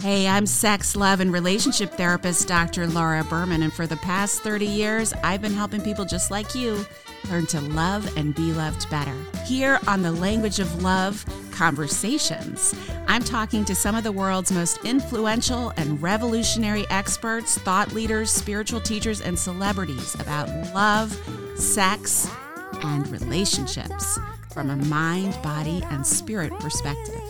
Hey, I'm sex, love, and relationship therapist Dr. Laura Berman, and for the past 30 years, I've been helping people just like you learn to love and be loved better. Here on the Language of Love Conversations, I'm talking to some of the world's most influential and revolutionary experts, thought leaders, spiritual teachers, and celebrities about love, sex, and relationships from a mind, body, and spirit perspective.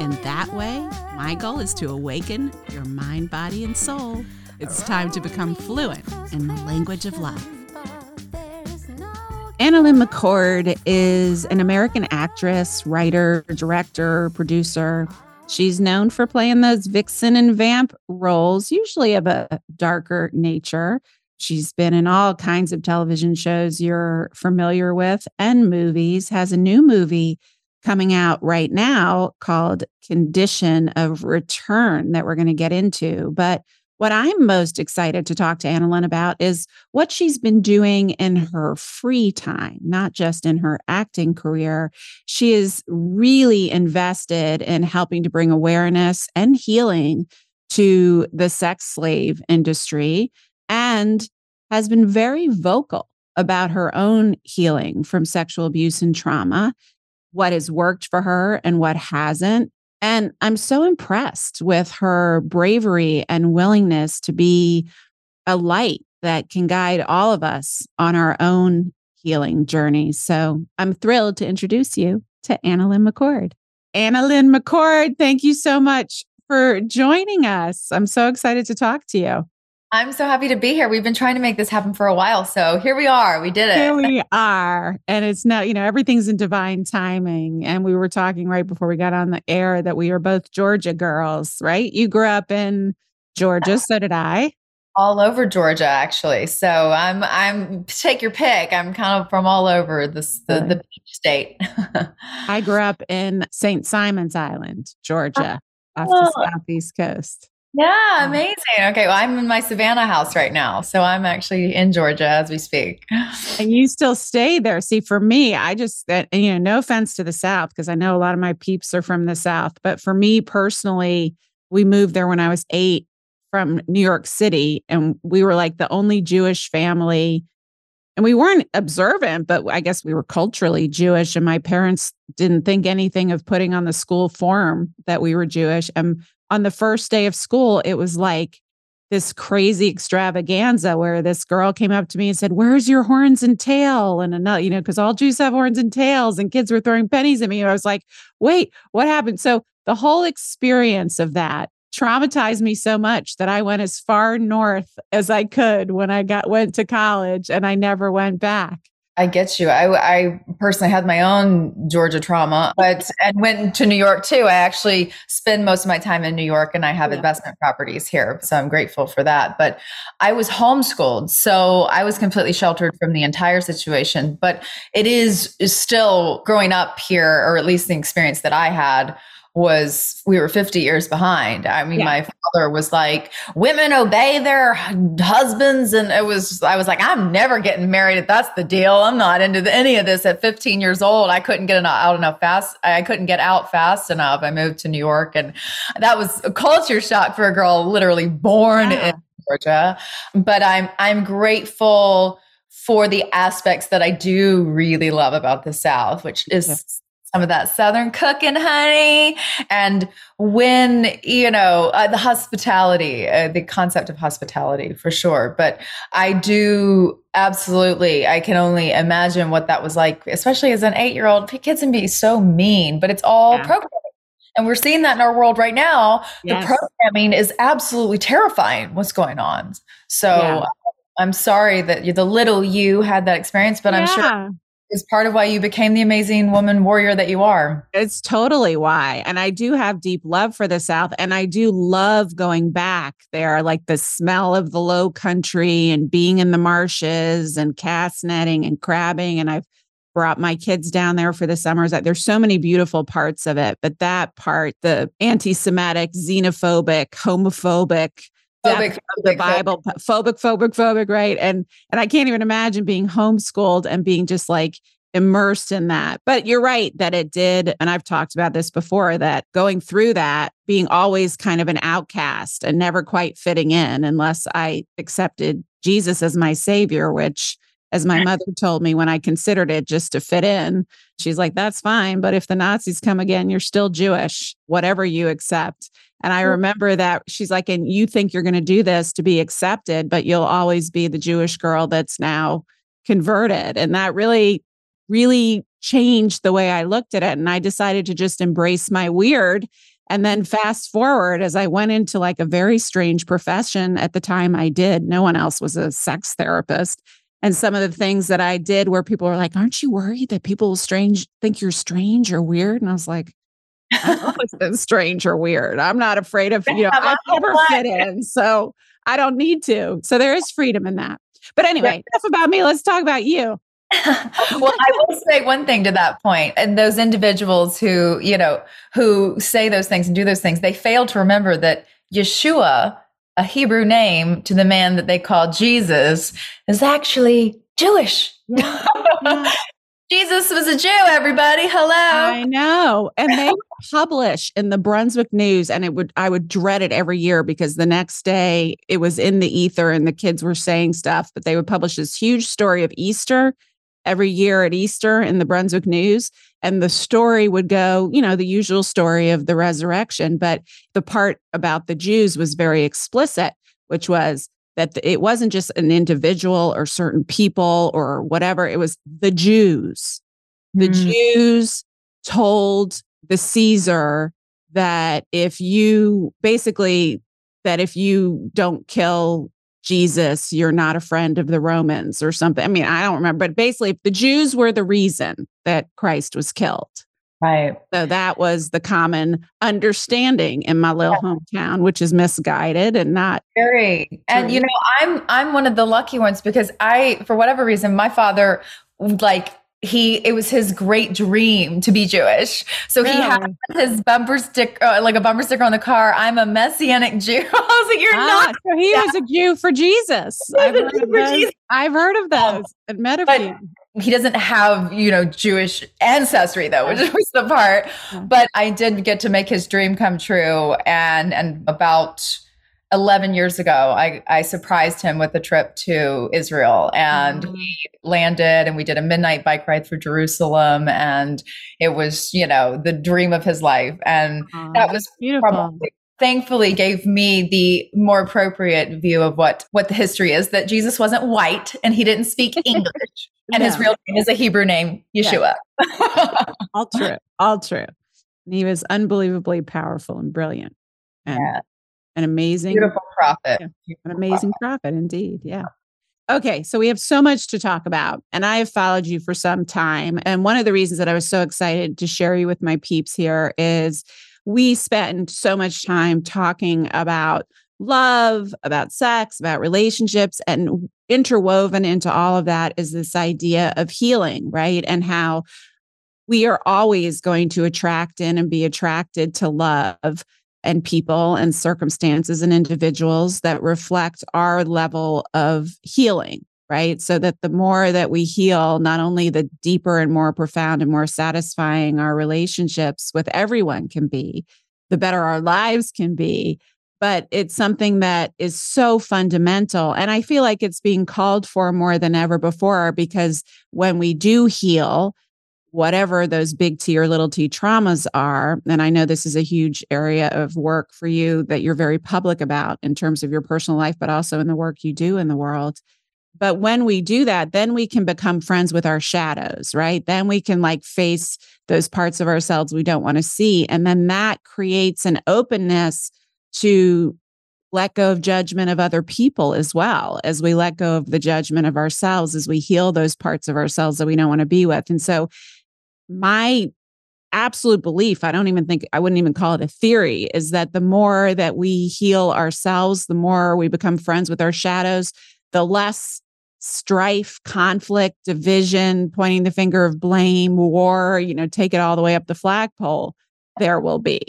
And that way, my goal is to awaken your mind, body, and soul. It's time to become fluent in the language of love. AnnaLynne McCord is an American actress, writer, director, producer. She's known for playing those vixen and vamp roles, usually of a darker nature. She's been in all kinds of television shows you're familiar with and movies, has a new movie coming out right now called Condition of Return that we're going to get into. But what I'm most excited to talk to AnnaLynne about is what she's been doing in her free time, not just in her acting career. She is really invested in helping to bring awareness and healing to the sex slave industry and has been very vocal about her own healing from sexual abuse and trauma what has worked for her and what hasn't. And I'm so impressed with her bravery and willingness to be a light that can guide all of us on our own healing journey. So I'm thrilled to introduce you to AnnaLynne McCord. AnnaLynne McCord, thank you so much for joining us. I'm so excited to talk to you. I'm so happy to be here. We've been trying to make this happen for a while. So here we are. We did it. Here we are. And it's now, you know, everything's in divine timing. And we were talking right before we got on the air that we are both Georgia girls, right? You grew up in Georgia. So did I. All over Georgia, actually. So I'm I'm take your pick. I'm kind of from all over this the, the beach state. I grew up in St. Simons Island, oh. Georgia, off the oh. southeast coast. Yeah, uh-huh. amazing. Okay, well, I'm in my Savannah house right now. So I'm actually in Georgia as we speak. And you still stay there. See, for me, I just, that, you know, no offense to the South, because I know a lot of my peeps are from the South. But for me personally, we moved there when I was eight from New York City. And we were like the only Jewish family. And we weren't observant, but I guess we were culturally Jewish. And my parents didn't think anything of putting on the school form that we were Jewish. And on the first day of school, it was like this crazy extravaganza where this girl came up to me and said, Where's your horns and tail? And another, you know, because all Jews have horns and tails, and kids were throwing pennies at me. I was like, Wait, what happened? So the whole experience of that traumatized me so much that I went as far north as I could when I got went to college and I never went back. I get you. I, I personally had my own Georgia trauma, but and went to New York too. I actually spend most of my time in New York, and I have yeah. investment properties here, so I'm grateful for that. But I was homeschooled, so I was completely sheltered from the entire situation. But it is, is still growing up here, or at least the experience that I had was we were 50 years behind. I mean, yeah. my father was like, women obey their husbands. And it was, I was like, I'm never getting married. That's the deal. I'm not into the, any of this at 15 years old. I couldn't get out enough fast. I couldn't get out fast enough. I moved to New York and that was a culture shock for a girl literally born yeah. in Georgia. But I'm, I'm grateful for the aspects that I do really love about the South, which is some of that southern cooking honey and when you know uh, the hospitality uh, the concept of hospitality for sure but i do absolutely i can only imagine what that was like especially as an eight year old kids can be so mean but it's all yeah. programming and we're seeing that in our world right now yes. the programming is absolutely terrifying what's going on so yeah. i'm sorry that the little you had that experience but yeah. i'm sure is part of why you became the amazing woman warrior that you are. It's totally why. And I do have deep love for the South. And I do love going back there, like the smell of the low country and being in the marshes and cast netting and crabbing. And I've brought my kids down there for the summers. There's so many beautiful parts of it. But that part, the anti Semitic, xenophobic, homophobic, phobic, the Bible, phobic, phobic, phobic, right? And and I can't even imagine being homeschooled and being just like immersed in that. But you're right that it did. And I've talked about this before that going through that, being always kind of an outcast and never quite fitting in unless I accepted Jesus as my savior, which as my mother told me when I considered it just to fit in, she's like, that's fine. But if the Nazis come again, you're still Jewish, whatever you accept. And I remember that she's like, and you think you're going to do this to be accepted, but you'll always be the Jewish girl that's now converted. And that really, really changed the way I looked at it. And I decided to just embrace my weird. And then fast forward as I went into like a very strange profession at the time I did, no one else was a sex therapist and some of the things that I did where people were like, "Aren't you worried that people strange think you're strange or weird?" And I was like, "I know strange or weird. I'm not afraid of you know. I've never fit in, so I don't need to. So there is freedom in that. But anyway, enough about me. Let's talk about you. well, I will say one thing to that point, and those individuals who you know who say those things and do those things, they fail to remember that Yeshua a Hebrew name to the man that they call Jesus is actually Jewish. Jesus was a Jew, everybody. Hello. I know. And they publish in the Brunswick News, and it would I would dread it every year because the next day it was in the ether and the kids were saying stuff, but they would publish this huge story of Easter every year at Easter in the Brunswick News. And the story would go, you know, the usual story of the resurrection. But the part about the Jews was very explicit, which was that it wasn't just an individual or certain people or whatever, it was the Jews. The mm. Jews told the Caesar that if you basically, that if you don't kill Jesus, you're not a friend of the Romans or something. I mean, I don't remember, but basically, if the Jews were the reason that Christ was killed. Right. So that was the common understanding in my little yeah. hometown, which is misguided and not very. And you know, I'm I'm one of the lucky ones because I, for whatever reason, my father like he it was his great dream to be Jewish. So he had his bumper sticker, uh, like a bumper sticker on the car. I'm a messianic Jew. I was like, you're ah, not. So he yeah. was a Jew for Jesus. I've heard, for Jesus. I've heard of um, those met. He doesn't have, you know, Jewish ancestry though, which was the part. But I did get to make his dream come true. And and about 11 years ago, I, I surprised him with a trip to Israel and mm-hmm. he landed and we did a midnight bike ride through Jerusalem. And it was, you know, the dream of his life. And oh, that was beautiful. Probably, thankfully gave me the more appropriate view of what, what the history is that Jesus wasn't white and he didn't speak English. and his real name is a Hebrew name, Yeshua. Yeah. all true. All true. And he was unbelievably powerful and brilliant. And yeah an amazing beautiful prophet. Yeah, an amazing prophet. prophet indeed. Yeah. Okay, so we have so much to talk about, and I have followed you for some time. And one of the reasons that I was so excited to share you with my peeps here is we spend so much time talking about love, about sex, about relationships, and interwoven into all of that is this idea of healing, right? And how we are always going to attract in and be attracted to love and people and circumstances and individuals that reflect our level of healing, right? So that the more that we heal, not only the deeper and more profound and more satisfying our relationships with everyone can be, the better our lives can be. But it's something that is so fundamental. And I feel like it's being called for more than ever before because when we do heal, whatever those big T or little t traumas are. And I know this is a huge area of work for you that you're very public about in terms of your personal life, but also in the work you do in the world. But when we do that, then we can become friends with our shadows, right? Then we can like face those parts of ourselves we don't want to see. And then that creates an openness to let go of judgment of other people as well as we let go of the judgment of ourselves as we heal those parts of ourselves that we don't want to be with. And so my absolute belief, I don't even think I wouldn't even call it a theory, is that the more that we heal ourselves, the more we become friends with our shadows, the less strife, conflict, division, pointing the finger of blame, war, you know, take it all the way up the flagpole, there will be.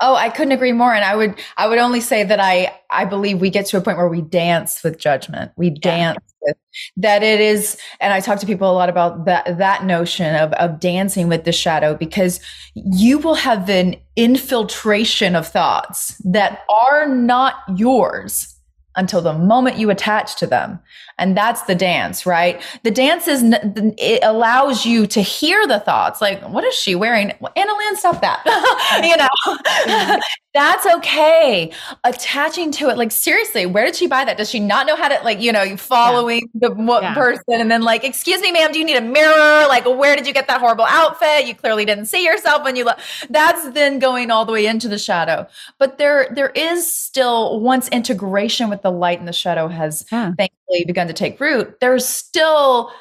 Oh, I couldn't agree more. And I would, I would only say that I, I believe we get to a point where we dance with judgment. We dance with that. It is, and I talk to people a lot about that that notion of of dancing with the shadow because you will have an infiltration of thoughts that are not yours until the moment you attach to them. And that's the dance, right? The dance is, it allows you to hear the thoughts like, what is she wearing? AnnaLynne, stop that. you know, that's okay. Attaching to it, like, seriously, where did she buy that? Does she not know how to, like, you know, following yeah. the yeah. person and then, like, excuse me, ma'am, do you need a mirror? Like, where did you get that horrible outfit? You clearly didn't see yourself when you look. That's then going all the way into the shadow. But there, there is still once integration with the light and the shadow has yeah. thankfully begun to take root, there's still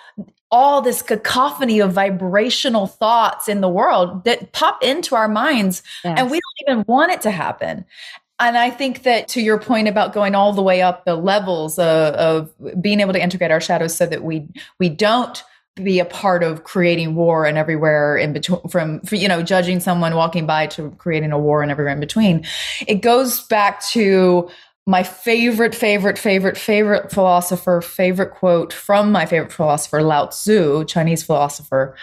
all this cacophony of vibrational thoughts in the world that pop into our minds yes. and we don't even want it to happen and I think that to your point about going all the way up the levels of, of, being able to integrate our shadows so that we we don't be a part of creating war and everywhere in between from you know judging someone walking by to creating a war and everywhere in between it goes back to my favorite, favorite, favorite, favorite philosopher, favorite quote from my favorite philosopher, Lao Tzu, Chinese philosopher.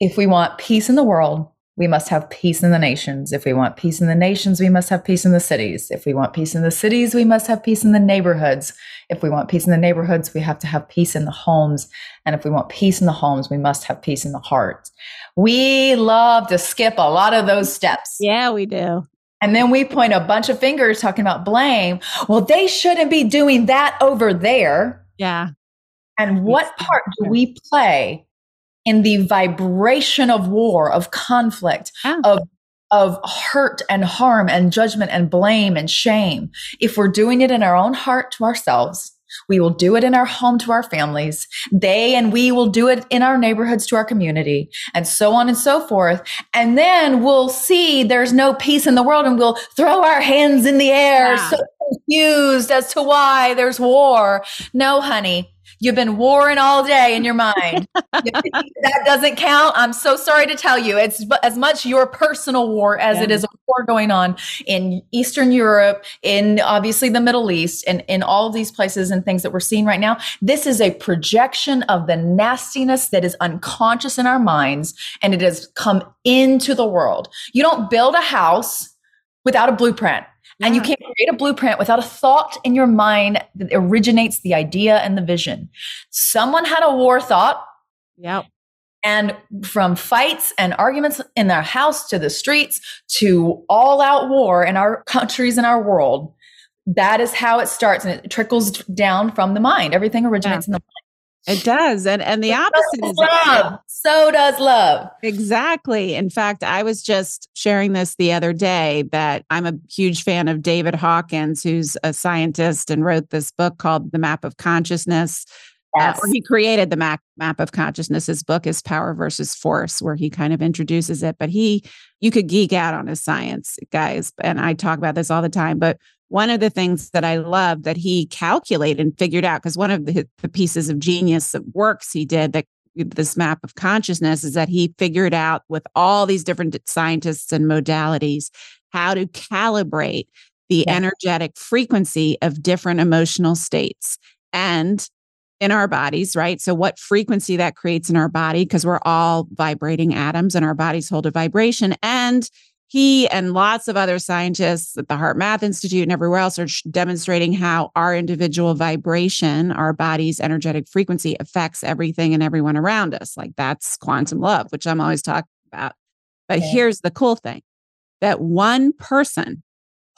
If we want peace in the world, we must have peace in the nations. If we want peace in the nations, we must have peace in the cities. If we want peace in the cities, we must have peace in the neighborhoods. If we want peace in the neighborhoods, we have to have peace in the homes. And if we want peace in the homes, we must have peace in the hearts. We love to skip a lot of those steps. Yeah, we do. And then we point a bunch of fingers talking about blame. Well, they shouldn't be doing that over there. Yeah. And what part do we play in the vibration of war, of conflict, yeah. of of hurt and harm and judgment and blame and shame? If we're doing it in our own heart to ourselves, we will do it in our home to our families. They and we will do it in our neighborhoods to our community and so on and so forth. And then we'll see there's no peace in the world and we'll throw our hands in the air yeah. so confused as to why there's war. No, honey, You've been warring all day in your mind. that doesn't count. I'm so sorry to tell you. It's as much your personal war as yeah. it is a war going on in Eastern Europe, in obviously the Middle East, and in all of these places and things that we're seeing right now. This is a projection of the nastiness that is unconscious in our minds and it has come into the world. You don't build a house without a blueprint. Yeah. And you can't create a blueprint without a thought in your mind that originates the idea and the vision. Someone had a war thought. Yep. And from fights and arguments in their house to the streets to all out war in our countries and our world, that is how it starts and it trickles down from the mind. Everything originates yeah. in the mind. It does. And and the opposite is love. So does love. Exactly. In fact, I was just sharing this the other day that I'm a huge fan of David Hawkins, who's a scientist and wrote this book called The Map of Consciousness. Uh, yes. Uh, he created the map map of consciousness. His book is Power versus Force, where he kind of introduces it. But he, you could geek out on his science, guys. And I talk about this all the time. But one of the things that I love that he calculated and figured out, because one of the, the, pieces of genius that works he did that this map of consciousness is that he figured out with all these different scientists and modalities how to calibrate the yeah. energetic frequency of different emotional states and in our bodies, right? So, what frequency that creates in our body, because we're all vibrating atoms and our bodies hold a vibration, and he and lots of other scientists at the HeartMath Institute and everywhere else are demonstrating how our individual vibration, our body's energetic frequency affects everything and everyone around us. Like that's quantum love, which I'm always talking about. But okay. here's the cool thing that one person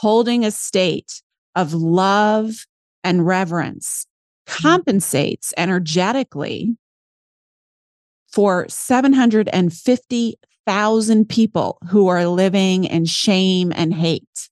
holding a state of love and reverence mm-hmm. compensates energetically for 750 thousand people who are living in shame and hate.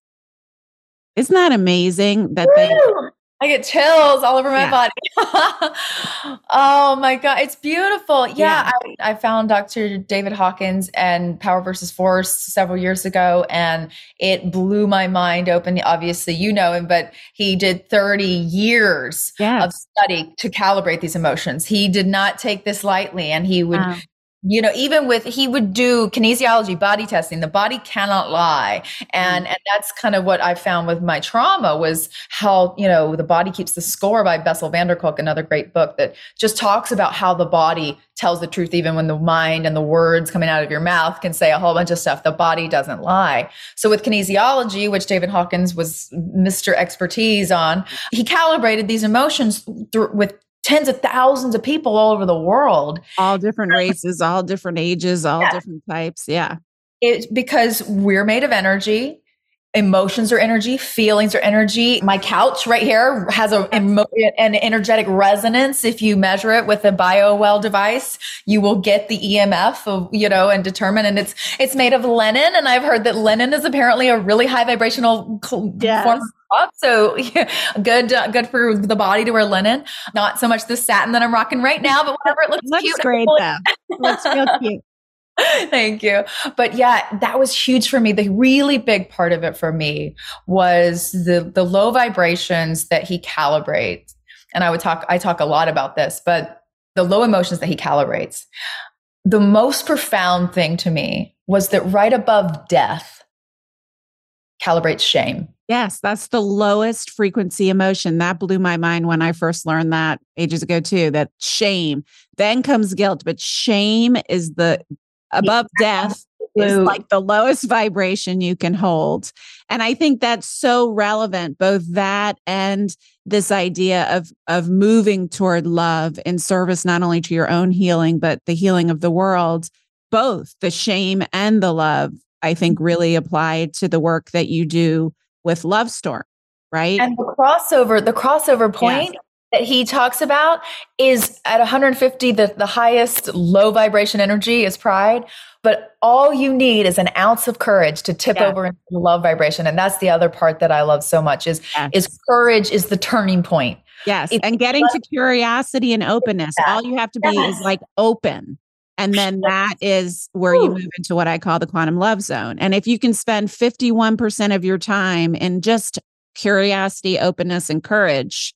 Isn't that amazing that Woo! they I get chills all over my yeah. body. oh my God. It's beautiful. Yeah. yeah. I, I, found Dr. David Hawkins and Power versus Force several years ago, and it blew my mind open. Obviously, you know him, but he did 30 years yes. of study to calibrate these emotions. He did not take this lightly, and he would wow you know even with he would do kinesiology body testing. The body cannot lie. And mm-hmm. and that's kind of what i found with my trauma was how you know the body keeps the score by bessel van der kolk another great book that just talks about how the body tells the truth even when the mind and the words coming out of your mouth can say a whole bunch of stuff. The body doesn't lie. So with kinesiology which david hawkins was mr expertise on he calibrated these emotions th- with tens of thousands of people all over the world. All different um, races, all different ages, all yeah. different types. Yeah. It's because we're made of energy. Emotions are energy, feelings are energy. My couch right here has a emo- an energetic resonance. If you measure it with a BioWell device, you will get the EMF of you know and determine. And it's it's made of linen, and I've heard that linen is apparently a really high vibrational yes. form so yeah, good, uh, good for the body to wear linen. Not so much the satin that I'm rocking right now, but whatever it looks, looks cute. great though. looks real cute. Thank you. But yeah, that was huge for me. The really big part of it for me was the the low vibrations that he calibrates. And I would talk I talk a lot about this, but the low emotions that he calibrates. The most profound thing to me was that right above death calibrates shame. Yes, that's the lowest frequency emotion. That blew my mind when I first learned that ages ago, too. That shame, then comes guilt, but shame is the above death is like the lowest vibration you can hold. And I think that's so relevant, both that and this idea of of moving toward love in service not only to your own healing, but the healing of the world. Both the shame and the love, I think, mm-hmm. really apply to the work that you do with Love Storm, right? And the crossover, the crossover point yes. That he talks about is at 150, the, the highest low vibration energy is pride. But all you need is an ounce of courage to tip over into love vibration. And that's the other part that I love so much is, yes. is courage is the turning point. Yes. It's and getting to curiosity and openness. All you have to be yes. is like open and then that is where you move into what I call the quantum love zone. And if you can spend 51% of your time in just curiosity, openness, and courage.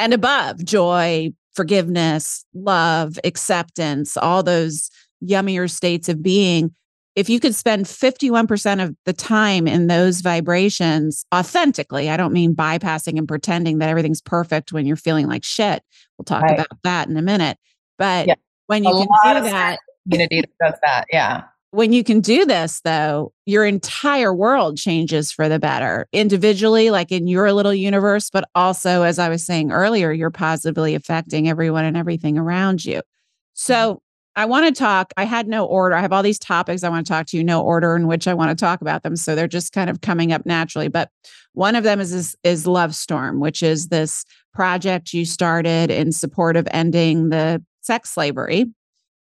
And above joy, forgiveness, love, acceptance, all those yummier states of being, if you could spend 51% of the time in those vibrations authentically, I don't mean bypassing and pretending that everything's perfect when you're feeling like shit. We'll talk right. about that in a minute. But yeah when you a can do that community that does that yeah when you can do this though your entire world changes for the better individually like in your little universe but also as i was saying earlier you're positively affecting everyone and everything around you mm-hmm. so i want to talk i had no order i have all these topics i want to talk to you no order in which i want to talk about them so they're just kind of coming up naturally but one of them is is, is love storm which is this project you started in support of ending the sex slavery.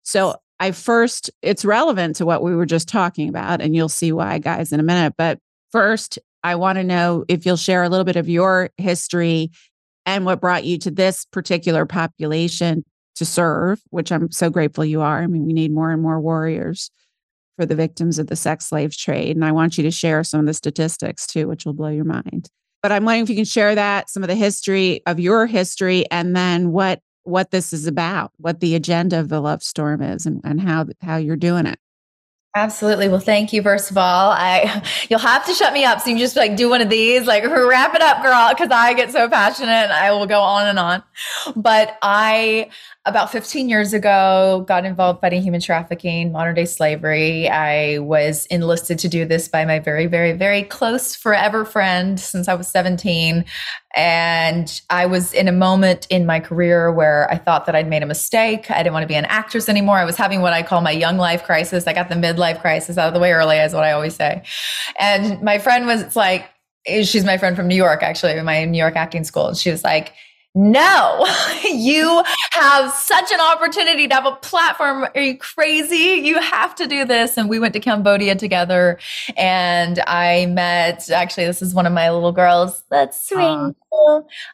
So I first, it's relevant to what we were just talking about, and you'll see why, guys, in a minute. But first, I want to know if you'll share a little bit of your history and what brought you to this particular population to serve, which I'm so grateful you are. I mean, we need more and more warriors for the victims of the sex slave trade. And I want you to share some of the statistics too, which will blow your mind. But I'm wondering if you can share that, some of the history of your history, and then what what this is about, what the agenda of the Love Storm is, and, and how how you're doing it. Absolutely. Well, thank you. First of all, I you'll have to shut me up. So you just like do one of these, like wrap it up, girl, because I get so passionate and I will go on and on. But I about 15 years ago got involved fighting human trafficking modern day slavery i was enlisted to do this by my very very very close forever friend since i was 17 and i was in a moment in my career where i thought that i'd made a mistake i didn't want to be an actress anymore i was having what i call my young life crisis i got the midlife crisis out of the way early is what i always say and my friend was like she's my friend from new york actually my new york acting school and she was like no, you have such an opportunity to have a platform. Are you crazy? You have to do this. And we went to Cambodia together and I met, actually, this is one of my little girls. That's sweet.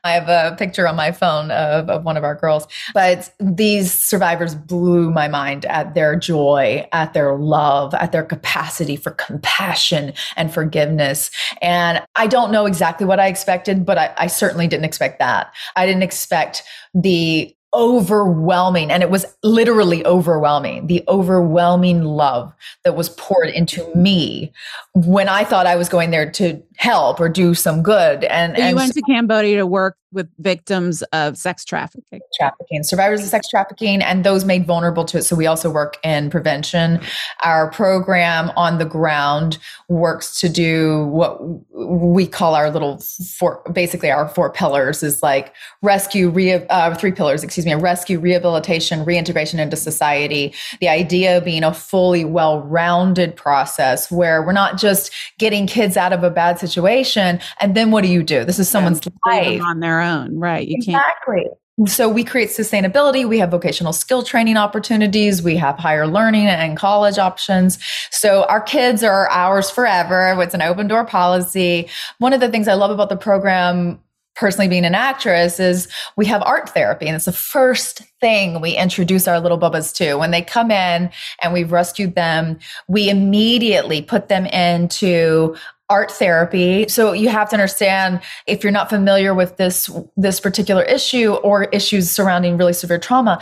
I have a picture on my phone of, of one of our girls. But these survivors blew my mind at their joy, at their love, at their capacity for compassion and forgiveness. And I don't know exactly what I expected, but I, I certainly didn't expect that. I didn't expect the overwhelming and it was literally overwhelming the overwhelming love that was poured into me when i thought i was going there to help or do some good. And, so you and went to cambodia to work with victims of sex trafficking. Trafficking survivors of sex trafficking and those made vulnerable to it. So we also work in prevention. Our program on the ground works to do what we call our little four basically our four pillars is like rescue re, uh, three pillars excuse me a rescue rehabilitation reintegration into society. The idea being a fully well-rounded process where we're not just getting kids out of a bad situation and then what do you do? This is someone's life. on their own right you exactly. can't exactly. So we create sustainability we have vocational skill training opportunities we have higher learning and college options. So our kids are ours forever it's an open door policy. One of the things i love about the program personally being an actress is we have art therapy and it's the first thing we introduce our little bubbas to. When they come in and we've rescued them we immediately put them into art therapy. So you have to understand if you're not familiar with this this particular issue or issues surrounding really severe trauma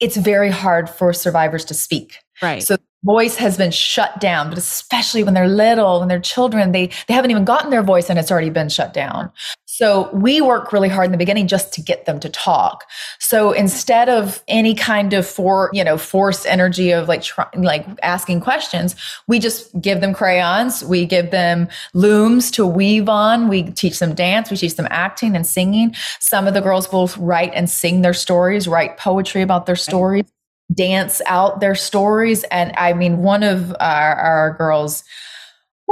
it's very hard for survivors to speak. Right. So voice has been shut down but especially when they're little when they're children they they haven't even gotten their voice and it's already been shut down so we work really hard in the beginning just to get them to talk. So instead of any kind of for, you know, force energy of like, try, like asking questions, we just give them crayons. We give them looms to weave on. We teach them dance. We teach them acting and singing. Some of the girls will write and sing their stories, write poetry about their stories, dance out their stories. And I mean, one of our, our girls,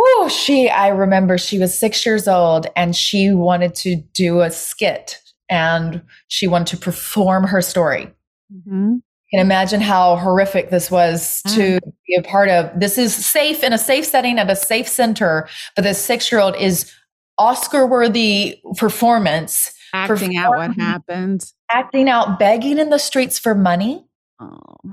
Oh, she, I remember she was six years old and she wanted to do a skit and she wanted to perform her story. Mm-hmm. You can imagine how horrific this was mm. to be a part of. This is safe in a safe setting at a safe center, but this six year old is Oscar worthy performance. Acting out what happened. Acting out, begging in the streets for money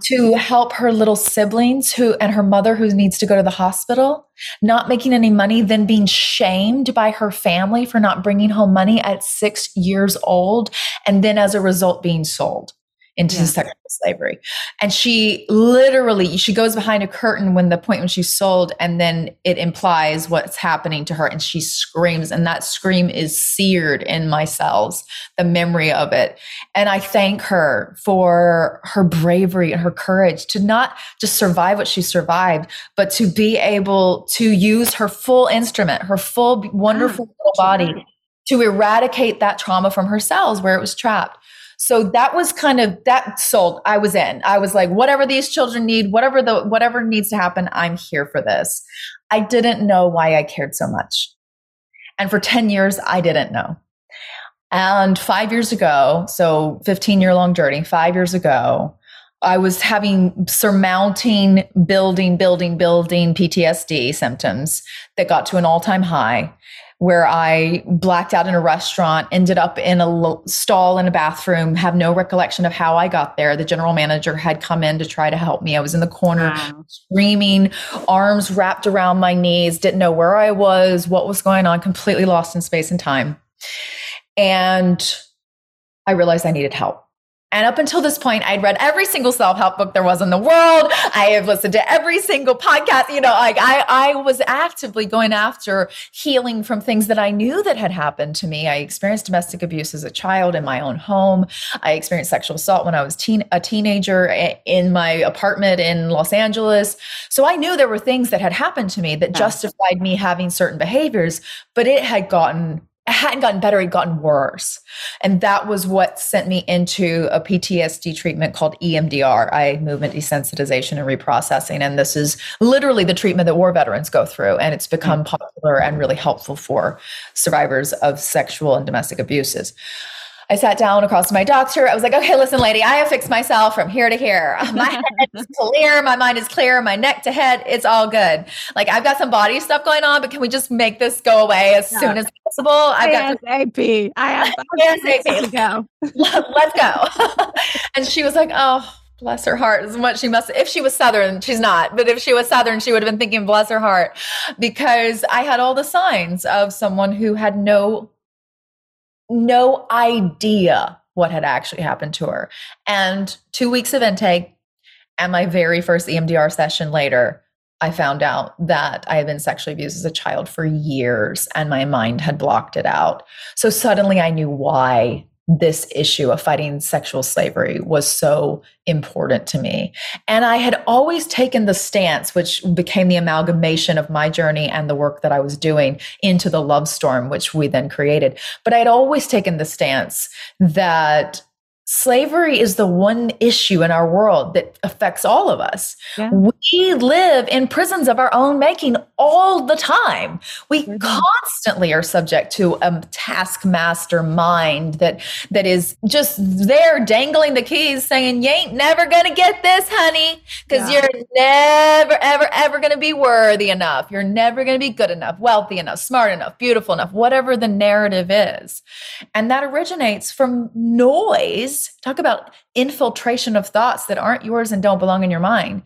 to help her little siblings who and her mother who needs to go to the hospital, not making any money, then being shamed by her family for not bringing home money at six years old, and then as a result being sold into yeah. sexual slavery. And she literally, she goes behind a curtain when the point when she's sold, and then it implies what's happening to her, and she screams, and that scream is seared in my cells, the memory of it. And I thank her for her bravery and her courage to not just survive what she survived, but to be able to use her full instrument, her full wonderful body to eradicate that trauma from her cells where it was trapped. So that was kind of that sold. I was in. I was like, whatever these children need, whatever the whatever needs to happen, I'm here for this. I didn't know why I cared so much. And for 10 years, I didn't know. And five years ago, so 15 year long journey, five years ago, I was having surmounting, building, building, building PTSD symptoms that got to an all time high where I blacked out in a restaurant, ended up in a stall in a bathroom, have no recollection of how I got there. The general manager had come in to try to help me. I was in the corner wow. screaming, arms wrapped around my knees, didn't know where I was, what was going on, completely lost in space and time. And I realized I needed help. And up until this point, I'd read every single self-help book there was in the world. I have listened to every single podcast. You know, like I, I was actively going after healing from things that I knew that had happened to me. I experienced domestic abuse as a child in my own home. I experienced sexual assault when I was teen, a teenager in my apartment in Los Angeles. So I knew there were things that had happened to me that justified me having certain behaviors, but it had gotten it hadn't gotten better, it had gotten worse. And that was what sent me into a PTSD treatment called EMDR, eye movement desensitization and reprocessing. And this is literally the treatment that war veterans go through. And it's become mm. popular and really helpful for survivors of sexual and domestic abuses. I sat down across to my doctor. I was like, okay, listen, lady, I have fixed myself from here to here. My head is clear. My mind is clear. My neck to head, it's all good. Like I've got some body stuff going on, but can we just make this go away as yeah. soon as possible? I've got ASAP. I have ASAP to go. Let's go. and she was like, oh, bless her heart as much she must if she was southern she's not but if she was southern she would have been thinking bless her heart because i had all the signs of someone who had no no idea what had actually happened to her. And two weeks of intake and my very first EMDR session later, I found out that I had been sexually abused as a child for years and my mind had blocked it out. So suddenly I knew why this issue of fighting sexual slavery was so important to me. And I had always taken the stance, which became the amalgamation of my journey and the work that I was doing into the love storm, which we then created. But I had always taken the stance that slavery is the one issue in our world that affects all of us. Yeah. We live in prisons of our own making all the time. We mm-hmm. constantly are subject to a taskmaster mind that that is just there dangling the keys saying you ain't never going to get this honey cuz yeah. you're never ever ever going to be worthy enough. You're never going to be good enough, wealthy enough, smart enough, beautiful enough, whatever the narrative is. And that originates from noise talk about infiltration of thoughts that aren't yours and don't belong in your mind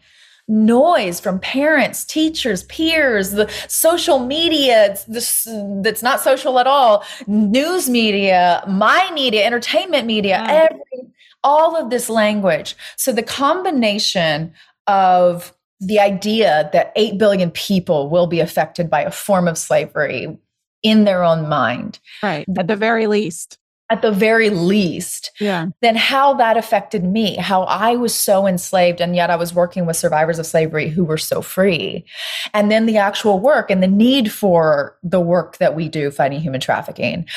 noise from parents, teachers, peers, the social media this, that's not social at all, news media, my media, entertainment media, yeah. every, all of this language. So the combination of the idea that 8 billion people will be affected by a form of slavery in their own mind. Right. At the very least at the very least, yeah. then how that affected me, how I was so enslaved, and yet I was working with survivors of slavery who were so free. And then the actual work and the need for the work that we do fighting human trafficking.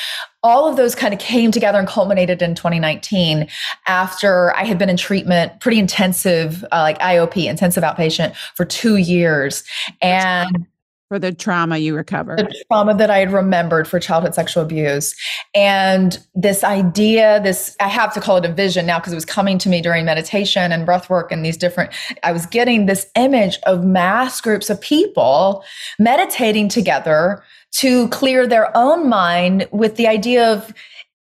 All of those kind of came together and culminated in 2019 after I had been in treatment, pretty intensive, uh, like IOP, intensive outpatient, for two years. And for the trauma you recovered? The trauma that i had remembered for childhood sexual abuse. And this idea this i have to call it a vision now because it was coming to me during meditation and breath work and these different i was getting this image of mass groups of people meditating together to clear their own mind with the idea of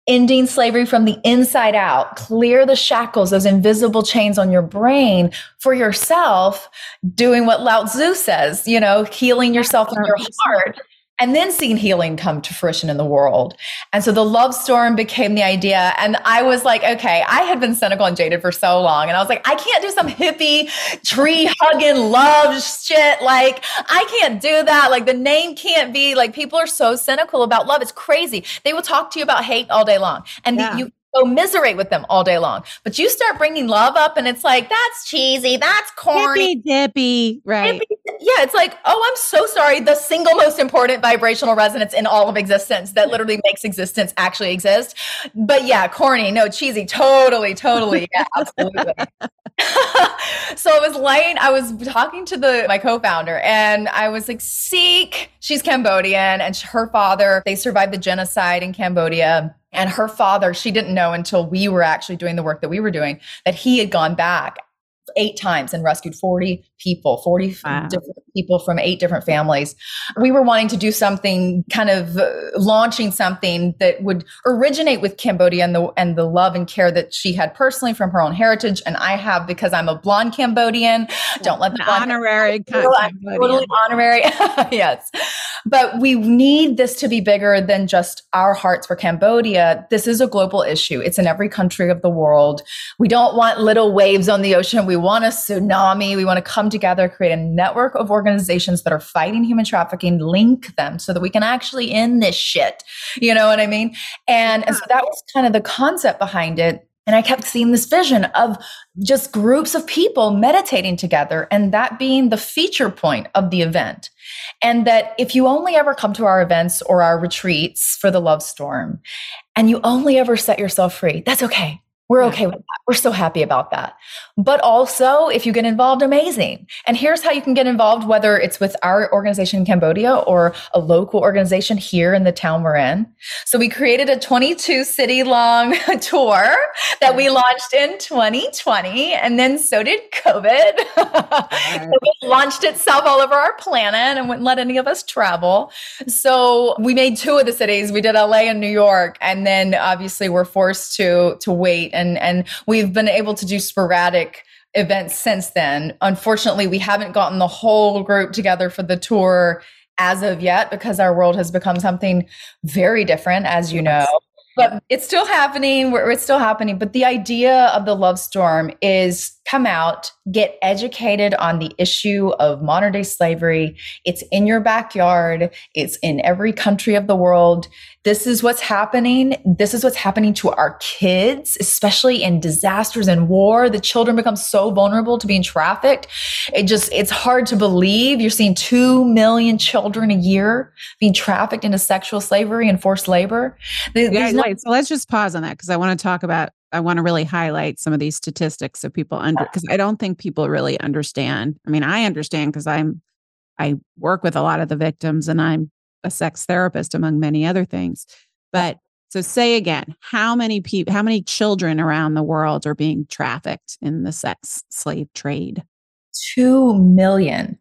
ending slavery from the inside out, clear the shackles, those invisible chains on your brain for yourself, doing what Lao Tzu says, you know, healing yourself in your heart and then seeing healing come to fruition in the world. And so the love storm became the idea. And I was like, okay, I had been cynical and jaded for so long. And I was like, I can't do some hippie tree hugging love shit. Like, I can't do that. Like, the name can't be like, people are so cynical about love. It's crazy. They will talk to you about hate all day long. And yeah. the, you, commiserate with them all day long. But you start bringing love up, and it's like that's cheesy, that's corny, dippy, dippy right? Hippy, yeah, it's like, oh, I'm so sorry. The single most important vibrational resonance in all of existence that literally makes existence actually exist. But yeah, corny, no, cheesy, totally, totally, yeah, absolutely. so I was laying, I was talking to the my co-founder, and I was like, "Seek." She's Cambodian, and her father they survived the genocide in Cambodia and her father, she didn't know until we were actually doing the work that we were doing that he had gone back eight times and rescued 40 people, 40 wow. different people from eight different families. We were wanting to do something kind of uh, launching something that would originate with Cambodia and the and the love and care that she had personally from her own heritage and I have because I'm a blonde Cambodian. Don't let the honorary totally honorary. yes. But we need this to be bigger than just our hearts for Cambodia. This is a global issue. It's in every country of the world. We don't want little waves on the ocean. We want a tsunami. We want to come together, create a network of organizations that are fighting human trafficking, link them so that we can actually end this shit. You know what I mean? And, and so that was kind of the concept behind it. And I kept seeing this vision of just groups of people meditating together and that being the feature point of the event. And that if you only ever come to our events or our retreats for the love storm and you only ever set yourself free, that's okay. We're okay with that. We're so happy about that. But also, if you get involved, amazing. And here's how you can get involved, whether it's with our organization in Cambodia or a local organization here in the town we're in. So we created a 22 city long tour that we launched in 2020. And then so did COVID. it launched itself all over our planet and wouldn't let any of us travel. So we made two of the cities. We did LA and New York. And then obviously we're forced to, to wait and and we've been able to do sporadic events since then. Unfortunately, we haven't gotten the whole group together for the tour as of yet because our world has become something very different, as you know. but it's still happening. It's still happening. But the idea of the love storm is come out, get educated on the issue of modern day slavery. It's in your backyard. It's in every country of the world. This is what's happening. This is what's happening to our kids, especially in disasters and war. The children become so vulnerable to being trafficked. It just, it's hard to believe. You're seeing 2 million children a year being trafficked into sexual slavery and forced labor. Yeah, no- wait, so let's just pause on that because I want to talk about I want to really highlight some of these statistics so people under because I don't think people really understand. I mean, I understand because I'm I work with a lot of the victims and I'm a sex therapist among many other things. But so say again, how many people how many children around the world are being trafficked in the sex slave trade? 2 million.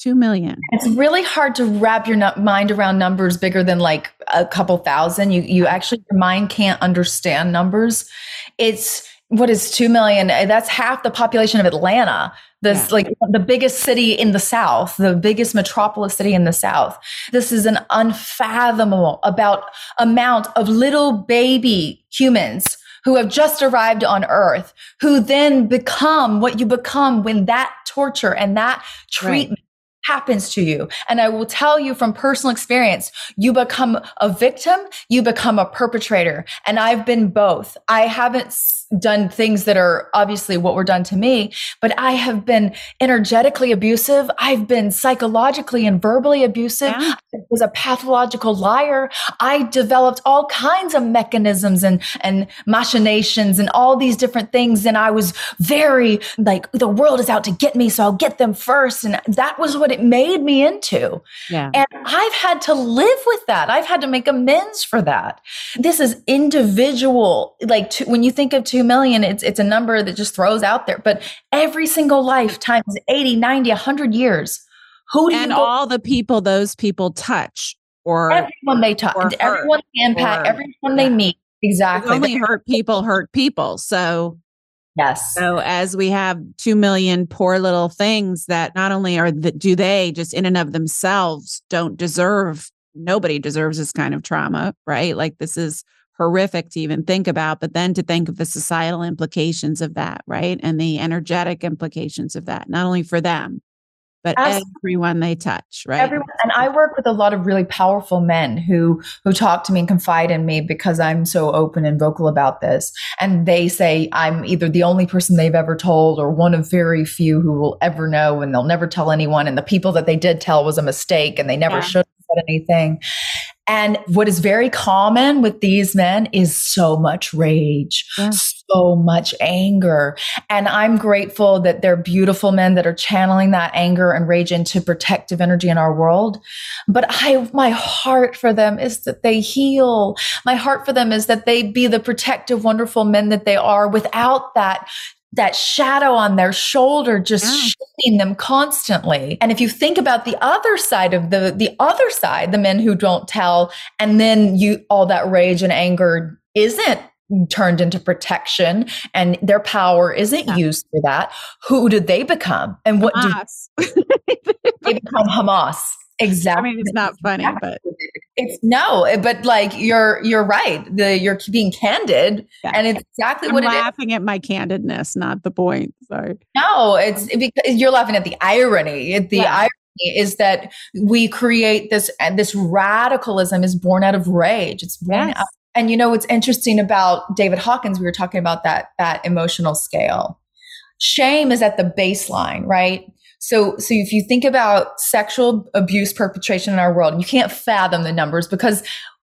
2 million. It's really hard to wrap your mind around numbers bigger than like a couple thousand. You you actually your mind can't understand numbers. It's what is 2 million? Eh, that's half the population of Atlanta. This yeah. like the biggest city in the South, the biggest metropolis city in the South. This is an unfathomable about amount of little baby humans who have just arrived on earth, who then become what you become when that torture and that treatment right happens to you. And I will tell you from personal experience, you become a victim, you become a perpetrator. And I've been both. I haven't done things that are obviously what were done to me, but I have been energetically abusive. I've been psychologically and verbally abusive. Yeah. I was a pathological liar. I developed all kinds of mechanisms and, and machinations and all these different things. And I was very like, the world is out to get me. So I'll get them first. And that was what it made me into. Yeah. And I've had to live with that. I've had to make amends for that. This is individual. Like to, when you think of two 2 million, it's, it's a number that just throws out there. But every single life times 80, 90, 100 years. Who do and all the people those people touch or everyone they touch, everyone they impact, everyone they meet. Exactly. only hurt people hurt people. So Yes. So as we have 2 million poor little things that not only are that do they just in and of themselves don't deserve nobody deserves this kind of trauma, right? Like this is horrific to even think about, but then to think of the societal implications of that, right? And the energetic implications of that, not only for them, but Absolutely. everyone they touch, right? Everyone. And I work with a lot of really powerful men who who talk to me and confide in me because I'm so open and vocal about this. And they say I'm either the only person they've ever told or one of very few who will ever know and they'll never tell anyone. And the people that they did tell was a mistake and they never yeah. should have said anything. And what is very common with these men is so much rage, yeah. so much anger. And I'm grateful that they're beautiful men that are channeling that anger and rage into protective energy in our world. But I, my heart for them is that they heal. My heart for them is that they be the protective, wonderful men that they are without that that shadow on their shoulder just yeah. them constantly and if you think about the other side of the the other side the men who don't tell and then you all that rage and anger isn't turned into protection and their power isn't yeah. used for that who do they become and what Hamas. do they become hamas Exactly. I mean, it's not funny, exactly. but it's no, but like you're you're right. The you're being candid, yeah. and it's exactly what I'm what laughing at my candidness, not the point. Sorry. No, it's because you're laughing at the irony. The yeah. irony is that we create this and this radicalism is born out of rage. It's born yes. out. And you know what's interesting about David Hawkins? We were talking about that that emotional scale. Shame is at the baseline, right? So, so if you think about sexual abuse perpetration in our world, you can't fathom the numbers because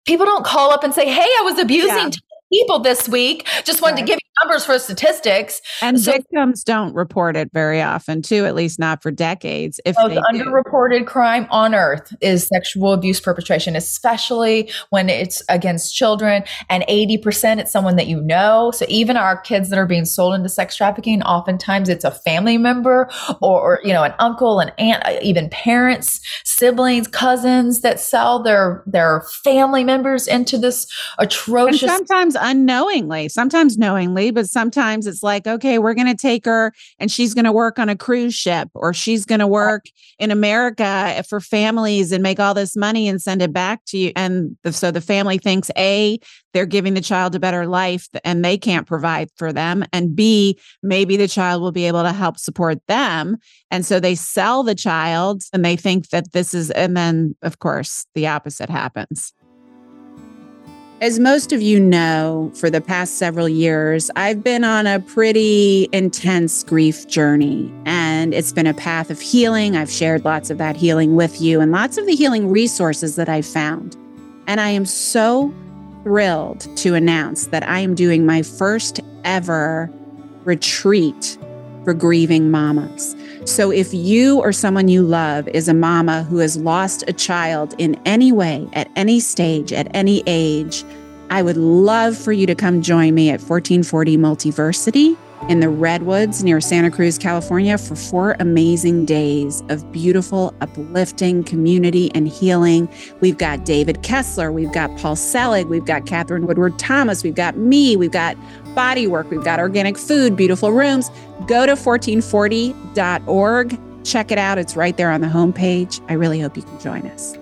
people don't call up and say, Hey, I was abusing yeah people this week. Just wanted right. to give you numbers for statistics. And so, victims don't report it very often, too, at least not for decades. If most underreported crime on earth is sexual abuse perpetration, especially when it's against children. And 80% it's someone that you know. So even our kids that are being sold into sex trafficking, oftentimes it's a family member or, or you know, an uncle, an aunt, uh, even parents, siblings, cousins that sell their their family members into this atrocious. And sometimes unknowingly, sometimes knowingly family, but sometimes it's like, okay, we're going to take her and she's going to work on a cruise ship or she's going to work in America eh, for families and make all this money and send it back to you. And the, so the family thinks A, they're giving the child a better life and they can't provide for them. And B, maybe the child will be able to help support them. And so they sell the child and they think that this is, and then of course the opposite happens. As most of you know, for the past several years, I've been on a pretty intense grief journey, and it's been a path of healing. I've shared lots of that healing with you and lots of the healing resources that I've found. And I am so thrilled to announce that I am doing my first ever retreat for grieving mamas. So, if you or someone you love is a mama who has lost a child in any way, at any stage, at any age, I would love for you to come join me at 1440 Multiversity in the Redwoods near Santa Cruz, California, for four amazing days of beautiful, uplifting community and healing. We've got David Kessler, we've got Paul Selig, we've got Katherine Woodward Thomas, we've got me, we've got body work, we've got organic food, beautiful rooms. Go to 1440.org. Check it out. It's right there on the homepage. I really hope you can join us.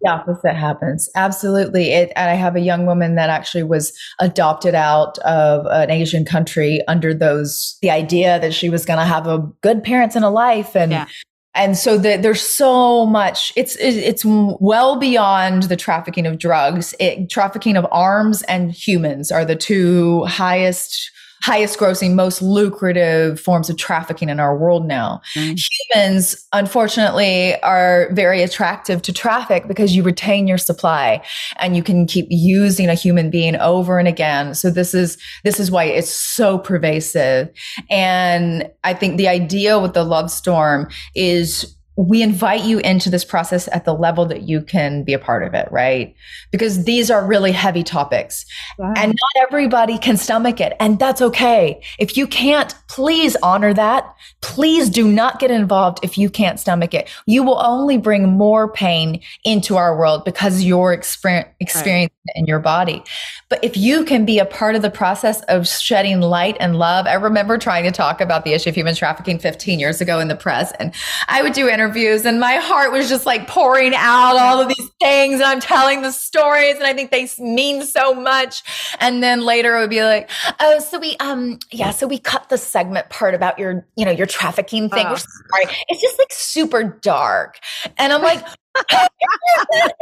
The opposite happens. Absolutely. It, and i have a young woman that actually was adopted out of an asian country under those the idea that she was going to have a good parents and a life and yeah. and so the, there's so much it's it, it's well beyond the trafficking of drugs. It, trafficking of arms and humans are the two highest highest grossing, most lucrative forms of trafficking in our world now. Mm. Humans, unfortunately, are very attractive to traffic because you retain your supply and you can keep using a human being over and again. So this is this is why it's so pervasive. And I think the idea with the love storm is we invite you into this process at the level that you can be a part of it, right? Because these are really heavy topics wow. and not everybody can stomach it. And that's okay. If you can't, please honor that. Please do not get involved if you can't stomach it. You will only bring more pain into our world because you're experiencing right. In your body. But if you can be a part of the process of shedding light and love, I remember trying to talk about the issue of human trafficking 15 years ago in the press, and I would do interviews, and my heart was just like pouring out all of these things, and I'm telling the stories, and I think they mean so much. And then later it would be like, oh, so we, um, yeah, so we cut the segment part about your, you know, your trafficking thing. Uh. Sorry. It's just like super dark. And I'm like,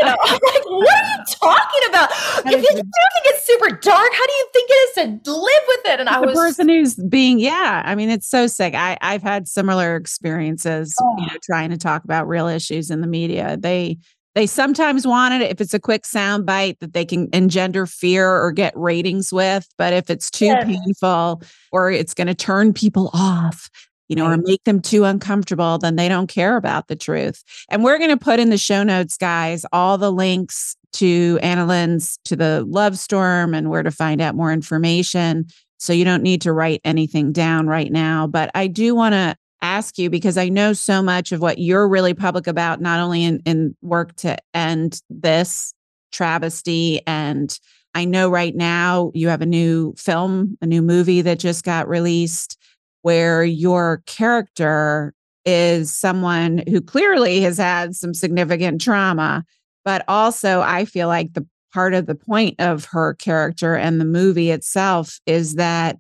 I'm like, what are you talking about? If you think it's super dark, how do you think it is to live with it? And I was the person who's being, yeah. I mean, it's so sick. I I've had similar experiences, oh. you know, trying to talk about real issues in the media. They they sometimes want it if it's a quick sound bite that they can engender fear or get ratings with. But if it's too yes. painful or it's going to turn people off, you know, or make them too uncomfortable, then they don't care about the truth. And we're going to put in the show notes, guys, all the links to AnnaLynne's, to the Love Storm, and where to find out more information. So you don't need to write anything down right now. But I do want to ask you because I know so much of what you're really public about, not only in, in work to end this travesty and I know right now you have a new film, a new movie that just got released where your character is someone who clearly has had some significant trauma, but also I feel like the part of the point of her character and the movie itself is that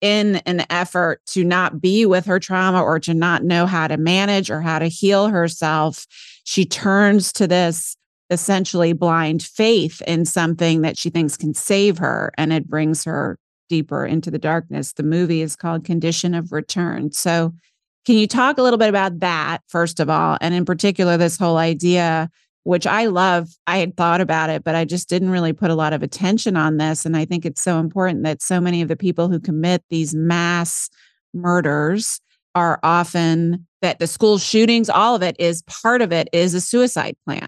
in an effort to not be with her trauma or to not know how to manage or how to heal herself, she turns to this essentially blind faith in something that she thinks can save her and it brings her deeper into the darkness. The movie is called Condition of Return. So, can you talk a little bit about that, first of all? And in particular, this whole idea, which I love, I had thought about it, but I just didn't really put a lot of attention on this. And I think it's so important that so many of the people who commit these mass murders are often that the school shootings, all of it is part of it is a suicide plan.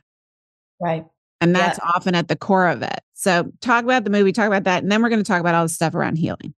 Right. And that's often at the core of it. So, talk about the movie, talk about that. And then we're going to talk about all the stuff around healing.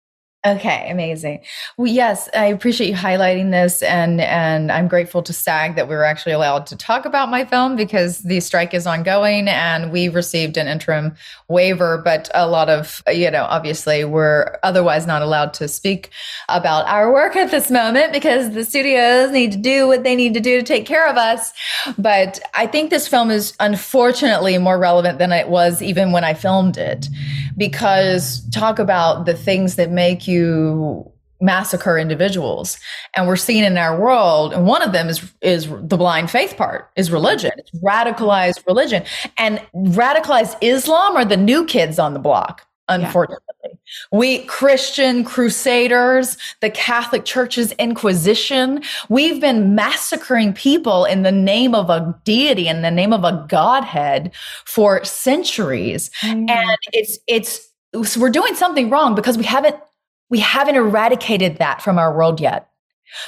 Okay, amazing. Well, yes, I appreciate you highlighting this, and and I'm grateful to SAG that we were actually allowed to talk about my film because the strike is ongoing, and we received an interim waiver, but a lot of you know obviously we're otherwise not allowed to speak about our work at this moment because the studios need to do what they need to do to take care of us. But I think this film is unfortunately more relevant than it was even when I filmed it, because talk about the things that make you to massacre individuals. And we're seeing in our world and one of them is is the blind faith part is religion. It's radicalized religion. And radicalized islam are the new kids on the block unfortunately. Yeah. we christian crusaders the catholic church's inquisition we've been massacring people in the name of a deity in the name of a godhead for centuries. Mm. and it's it's so we're doing something wrong because we haven't we haven't eradicated that from our world yet.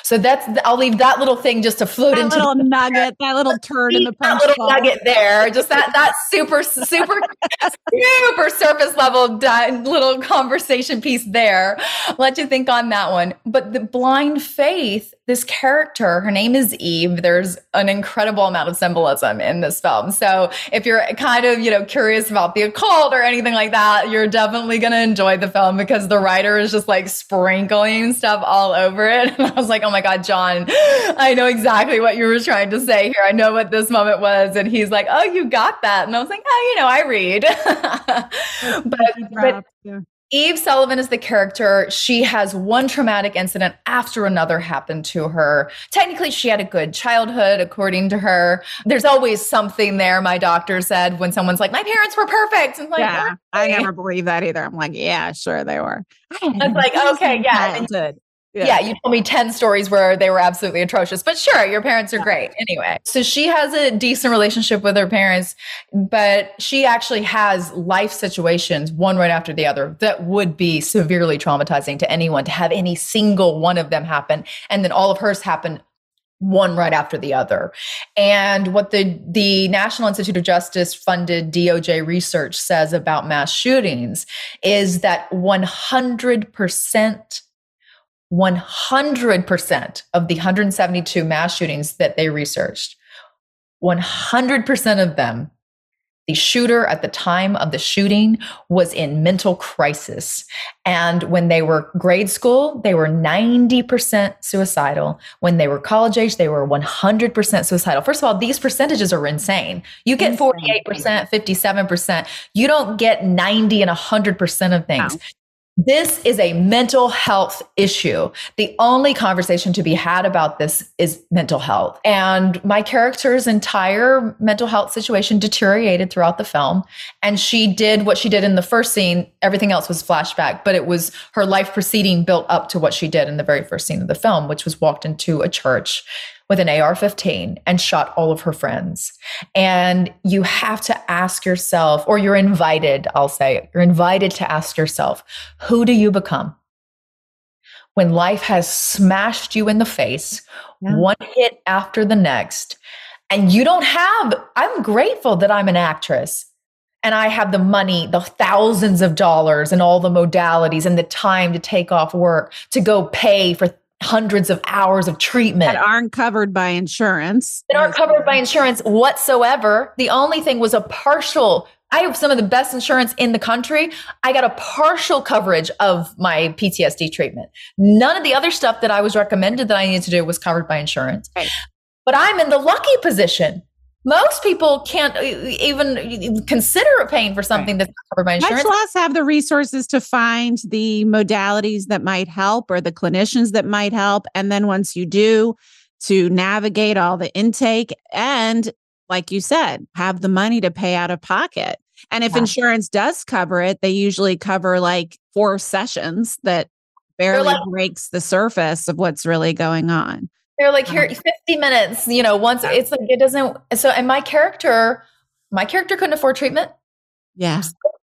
So that's I'll leave that little thing just to float that into little the nugget, that little turd in the punch that little ball. nugget there. Just that that super super super surface level little conversation piece there. Let you think on that one. But the blind faith, this character, her name is Eve. There's an incredible amount of symbolism in this film. So if you're kind of you know curious about the occult or anything like that, you're definitely gonna enjoy the film because the writer is just like sprinkling stuff all over it. Was like, oh my God, John, I know exactly what you were trying to say here. I know what this moment was. And he's like, oh, you got that. And I was like, oh, you know, I read. but, but yeah. Eve Sullivan is the character. She has one traumatic incident after another happen to her. Technically, she had a good childhood, according to her. There's always something there, my doctor said, when someone's like, My parents were perfect. And like, yeah, I never believe that either. I'm like, Yeah, sure they were. I was like, Okay, yeah. Yeah. yeah. you told me 10 stories where they were absolutely atrocious, but sure, your parents are great. Anyway, so she has a decent relationship with her parents, but she actually has life situations, one right after the other, that would be severely traumatizing to anyone to have any single one of them happen. And then all of hers happen one right after the other. And what the the National Institute of Justice funded DOJ research says about mass shootings is that 100% 100% of the 172 mass shootings that they researched, 100% of them, the shooter at the time of the shooting was in mental crisis. And when they were grade school, they were 90% suicidal. When they were college age, they were 100% suicidal. First of all, these percentages are insane. You get 48%, 57%. You don't get 90 and 100% of things. Wow. This is a mental health issue. The only conversation to be had about this is mental health. And my character's entire mental health situation deteriorated throughout the film. And she did what she did in the first scene. Everything else was flashback, but it was her life proceeding built up to what she did in the very first scene of the film, which was walked into a church with an AR 15 and shot all of her friends. And you have to ask yourself, or you're invited, I'll say, you're invited to ask yourself, who do you become? When life has smashed you in the face, yeah. one hit after the next, and you don't have, I'm grateful that I'm an actress and I have the money, the thousands of dollars and all the modalities and the time to take off work to go pay for hundreds of hours of treatment that aren't covered by insurance. That aren't covered by insurance whatsoever. The only thing was a partial. I have some of the best insurance in the country. I got a partial coverage of my PTSD treatment. None of the other stuff that I was recommended that I needed to do was covered by insurance. Right. But I'm in the lucky position most people can't even consider paying for something right. that's covered by insurance. Much less have the resources to find the modalities that might help or the clinicians that might help. And then once you do, to navigate all the intake and, like you said, have the money to pay out of pocket. And if yeah. insurance does cover it, they usually cover like four sessions that barely like, breaks the surface of what's really going on. They're like, here, 50 minutes, you know, once it's like, it doesn't. So, and my character, my character couldn't afford treatment. Yeah.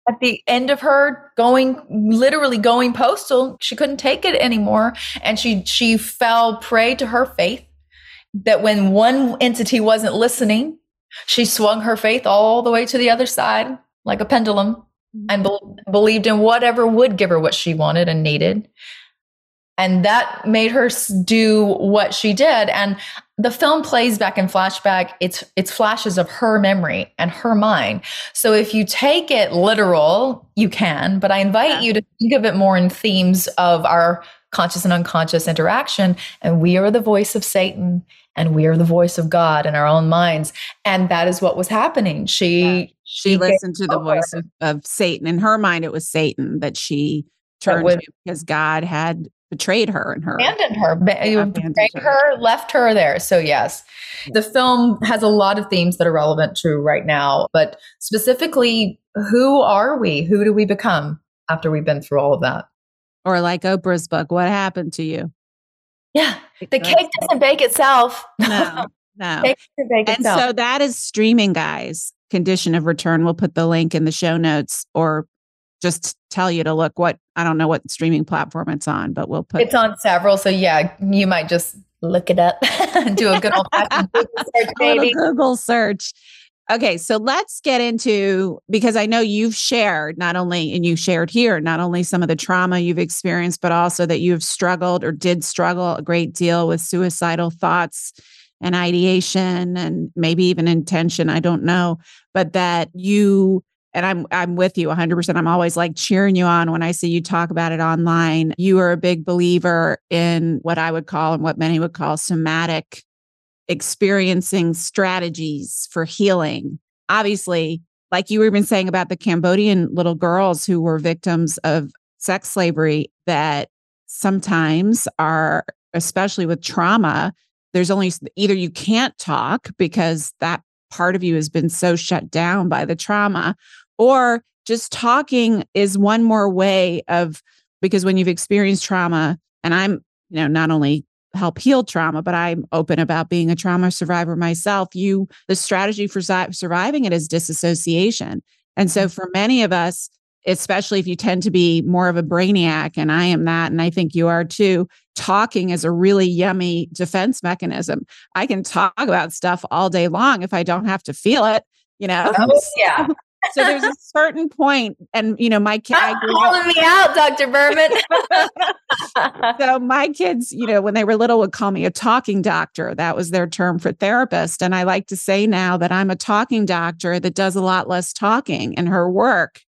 At the end of her going, literally going postal, she couldn't take it anymore. And she, she fell prey to her faith that when one entity wasn't listening, she swung her faith all the way to the other side like a pendulum mm-hmm. and be- believed in whatever would give her what she wanted and needed. And that made her do what she did. And the film plays back in flashback. It's it's flashes of her memory and her mind. So if you take it literal you can but i invite yeah. you to think of it more in themes of our conscious and unconscious interaction. And we are the voice of satan and we are the voice of god in our own minds. And that is what was happening. She yeah. she, she listened to the voice of, of, satan. In her mind it was satan that she turned to because god had betrayed her and her abandoned her yeah, abandoned her. her. left her there. So yes the film has a lot of themes that are relevant to right now but specifically who are we? Who do we become after we've been through all of that? Or like oprah's book what happened to you? Yeah the cake doesn't bake itself. No no. And itself. so that is streaming guys. Condition of return we'll put the link in the show notes or just tell you to look what I don't know what streaming platform it's on, but we'll put it's on several. So yeah, you might just look it up and do a good old Google search, baby. Google search. Okay, so let's get into because I know you've shared not only and you shared here not only some of the trauma you've experienced, but also that you've struggled or did struggle a great deal with suicidal thoughts and ideation and maybe even intention. I don't know, but that you and I'm I'm with you 100%. I'm always like cheering you on when I see you talk about it online. You are a big believer in what I would call and what many would call somatic experiencing strategies for healing. Obviously, like you were even saying about the Cambodian little girls who were victims of sex slavery that sometimes are especially with trauma there's only either you can't talk because that part of you has been so shut down by the trauma or just talking is one more way of because when you've experienced trauma and i'm you know not only help heal trauma but i'm open about being a trauma survivor myself you the strategy for surviving it is disassociation. And so mm-hmm. for many of us especially if you tend to be more of a brainiac and i am that and i think you are too talking is a really yummy defense mechanism. I can talk about stuff all day long if i don't have to feel it you know? Oh, yeah so there's a certain point, and you know, my kid calling me out, Dr. Berman. so my kids, you know, when they were little, would call me a talking doctor. That was their term for therapist. And I like to say now that I'm a talking doctor that does a lot less talking in her work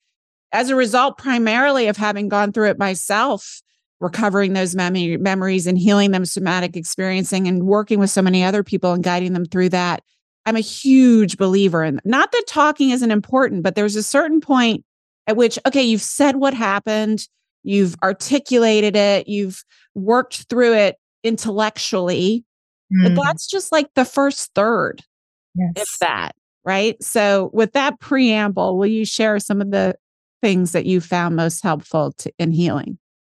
as a result, primarily of having gone through it myself recovering those mem- memories and healing them somatic experiencing and working with so many other people and guiding them through that I'm a huge believer in not that talking isn't important, but there's a certain point at which, okay, you've said what happened, you've articulated it, you've worked through it intellectually, mm. but that's just like the first third, yes. if that, right? So, with that preamble, will you share some of the things that you found most helpful to, in healing?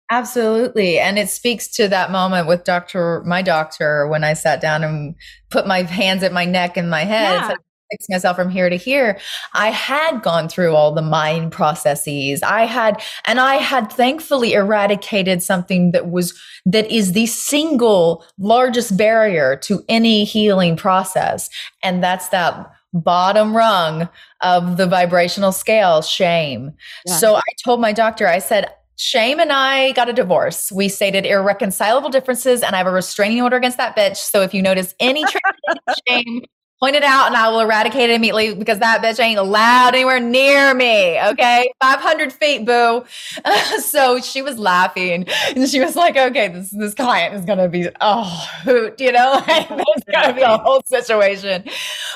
Absolutely. And it speaks to that moment with Dr. my doctor when I sat down and put my hands at my neck and my head. Yeah. fix myself from here to here. I had gone through all the mind processes. I had, and I had thankfully eradicated something that was, that is the single largest barrier to any healing process. And that's that bottom rung of the vibrational scale, shame. Yeah. So I told my doctor, I said, Shame and I got a divorce. We stated irreconcilable differences, and I have a restraining order against that bitch. So if you notice any shame, point it out and I will eradicate it immediately because that bitch ain't allowed anywhere near me. Okay. 500 feet, boo. so she was laughing and she was like, okay, this, this client is going to be, oh, hoot, you know, it's going to be a whole situation.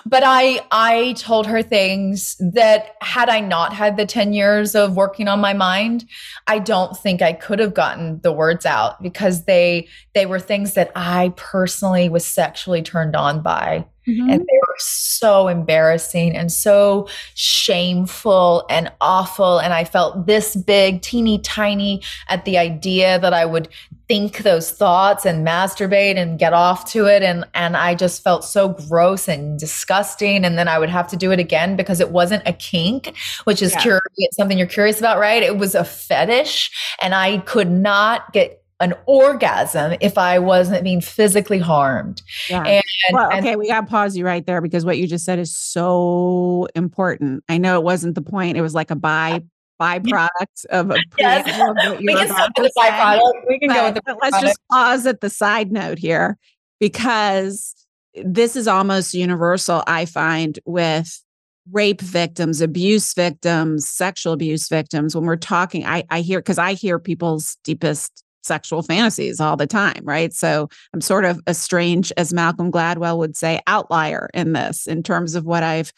But I, I told her things that had I not had the 10 years of working on my mind, I don't think I could have gotten the words out because they, they were things that I personally was sexually turned on by. Mm-hmm. And they were so embarrassing and so shameful and awful. And I felt this big, teeny tiny at the idea that I would think those thoughts and masturbate and get off to it. And, and I just felt so gross and disgusting. And then I would have to do it again because it wasn't a kink, which is yeah. curious, something you're curious about, right? It was a fetish. And I could not get an orgasm if I wasn't being physically harmed. Yeah. And, well, okay, and- we got to pause you right there because what you just said is so important. I know it wasn't the point. It was like a by byproduct of a yes. of we can go with the byproduct. We can but, go with the Let's just pause at the side note here because this is almost universal, I find, with rape victims, abuse victims, sexual abuse victims. When we're talking, I, I hear because I hear people's deepest sexual fantasies all the time, right? So I'm sort of a strange, as Malcolm Gladwell would say, outlier in this in terms of what I've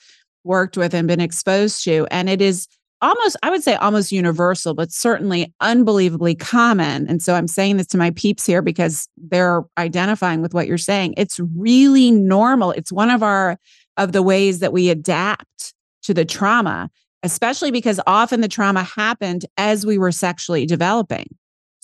worked with and been exposed to. And it is almost, I would say almost universal, but certainly unbelievably common. And so I'm saying this to my peeps here because they're identifying with what you're saying. It's really normal. It's one of our of the ways that we adapt to the trauma, especially because often the trauma happened as we were sexually developing.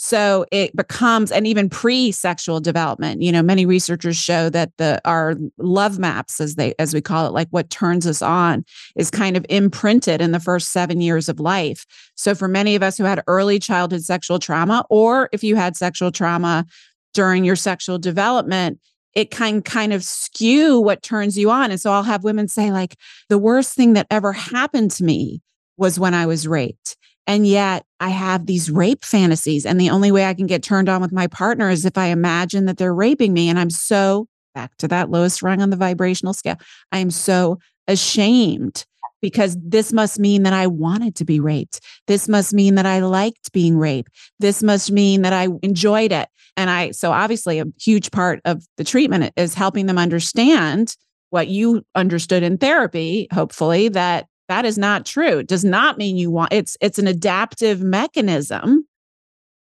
So it becomes, and even pre-sexual development, you know, many researchers show that the our love maps, as they as we call it, like what turns us on, is kind of imprinted in the first seven years of life. So for many of us who had early childhood sexual trauma, or if you had sexual trauma during your sexual development, it can kind of skew what turns you on. And so I'll have women say, like, the worst thing that ever happened to me was when I was raped. And yet I have these rape fantasies. And the only way I can get turned on with my partner is if I imagine that they're raping me. And I'm so back to that lowest rung on the vibrational scale. I am so ashamed because this must mean that I wanted to be raped. This must mean that I liked being raped. This must mean that I enjoyed it. And I, so obviously, a huge part of the treatment is helping them understand what you understood in therapy, hopefully, that that is not true. It does not mean you want it's it's an adaptive mechanism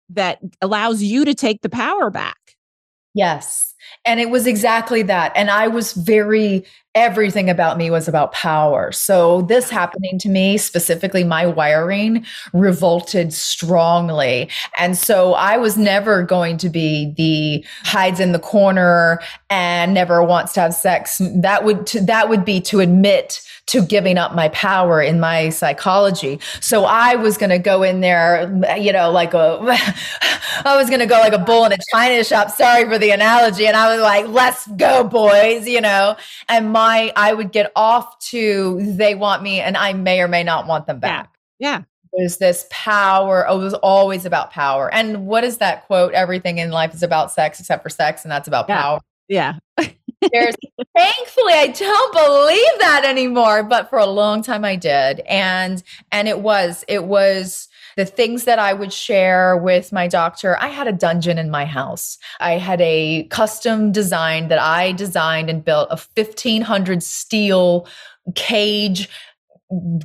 that allows you to take the power back. Yes. And it was exactly that. And I was very, everything about me was about power. So, this happening to me, specifically my wiring, revolted strongly. And so, I was never going to be the hides in the corner and never wants to have sex. That would, that would be to admit to giving up my power in my psychology. So I was going to go in there, you know, like a, I was going to go like a bull in a china shop. Sorry for the analogy. And I was like, let's go, boys, you know, and my, I would get off to they want me and I may or may not want them back. Yeah. yeah. There's this power. Oh, it was always about power. And what is that quote? Everything in life is about sex except for sex, and that's about yeah. power. Yeah. There's thankfully I don't believe that anymore, but for a long time I did. And and it was it was the things that I would share with my doctor. I had a dungeon in my house. I had a custom design that I designed and built a 1500 steel cage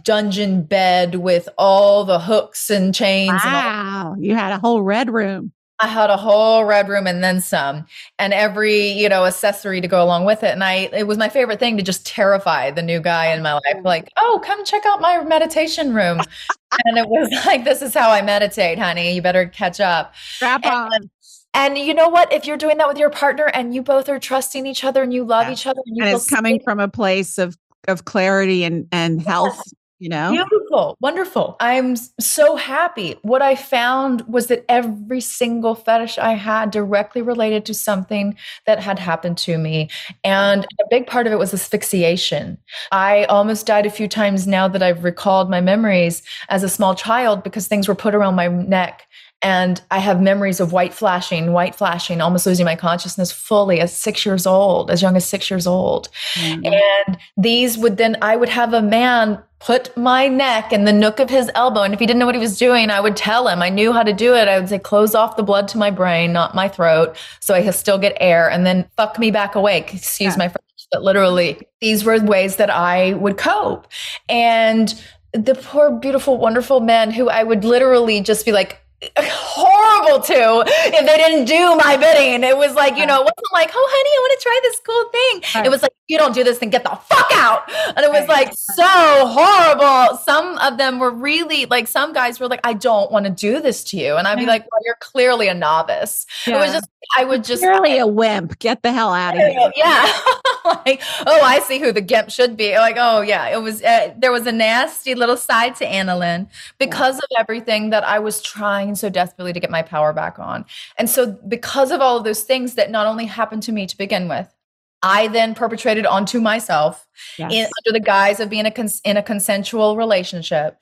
dungeon bed with all the hooks and chains. Wow. And you had a whole red room. I had a whole red room and then some, and every you know accessory to go along with it. And I, it was my favorite thing to just terrify the new guy in my life, oh. like, "Oh, come check out my meditation room." and it was like, "This is how I meditate, honey. You better catch up." Strap on. And, and you know what? If you're doing that with your partner and you both are trusting each other and you love yeah. each other, and, and it's coming from a place of of clarity and and health you know? Beautiful wonderful. I'm so happy. What i found was that every single fetish i had directly related to something that had happened to me and a big part of it was asphyxiation. I almost died a few times now that i've recalled my memories as a small child because things were put around my neck and I have memories of white flashing, white flashing, almost losing my consciousness fully as six years old, as young as six years old. Mm-hmm. And these would then, I would have a man put my neck in the nook of his elbow. And if he didn't know what he was doing, I would tell him. I knew how to do it. I would say, close off the blood to my brain, not my throat, so I still get air, and then fuck me back awake. Excuse yeah. my French, but literally, these were ways that I would cope. And the poor, beautiful, wonderful men who I would literally just be like, horrible to if they didn't do my bidding. It was like, you know, it wasn't like, oh, honey, I want to try this cool thing. Right. It was like, you don't do this, then get the fuck out. And it was right. like so horrible. Some of them were really like, some guys were like, I don't want to do this to you. And I'd be like, well, you're clearly a novice. Yeah. It was just, I would just. Clearly a wimp. Get the hell out of here. Yeah. like, oh, I see who the gimp should be. Like, oh, yeah. It was, uh, there was a nasty little side to AnnaLynne because yeah. of everything that I was trying so desperately to get my power back on. And so, because of all of those things that not only happened to me to begin with, I then perpetrated onto myself yes. in, under the guise of being a cons- in a consensual relationship.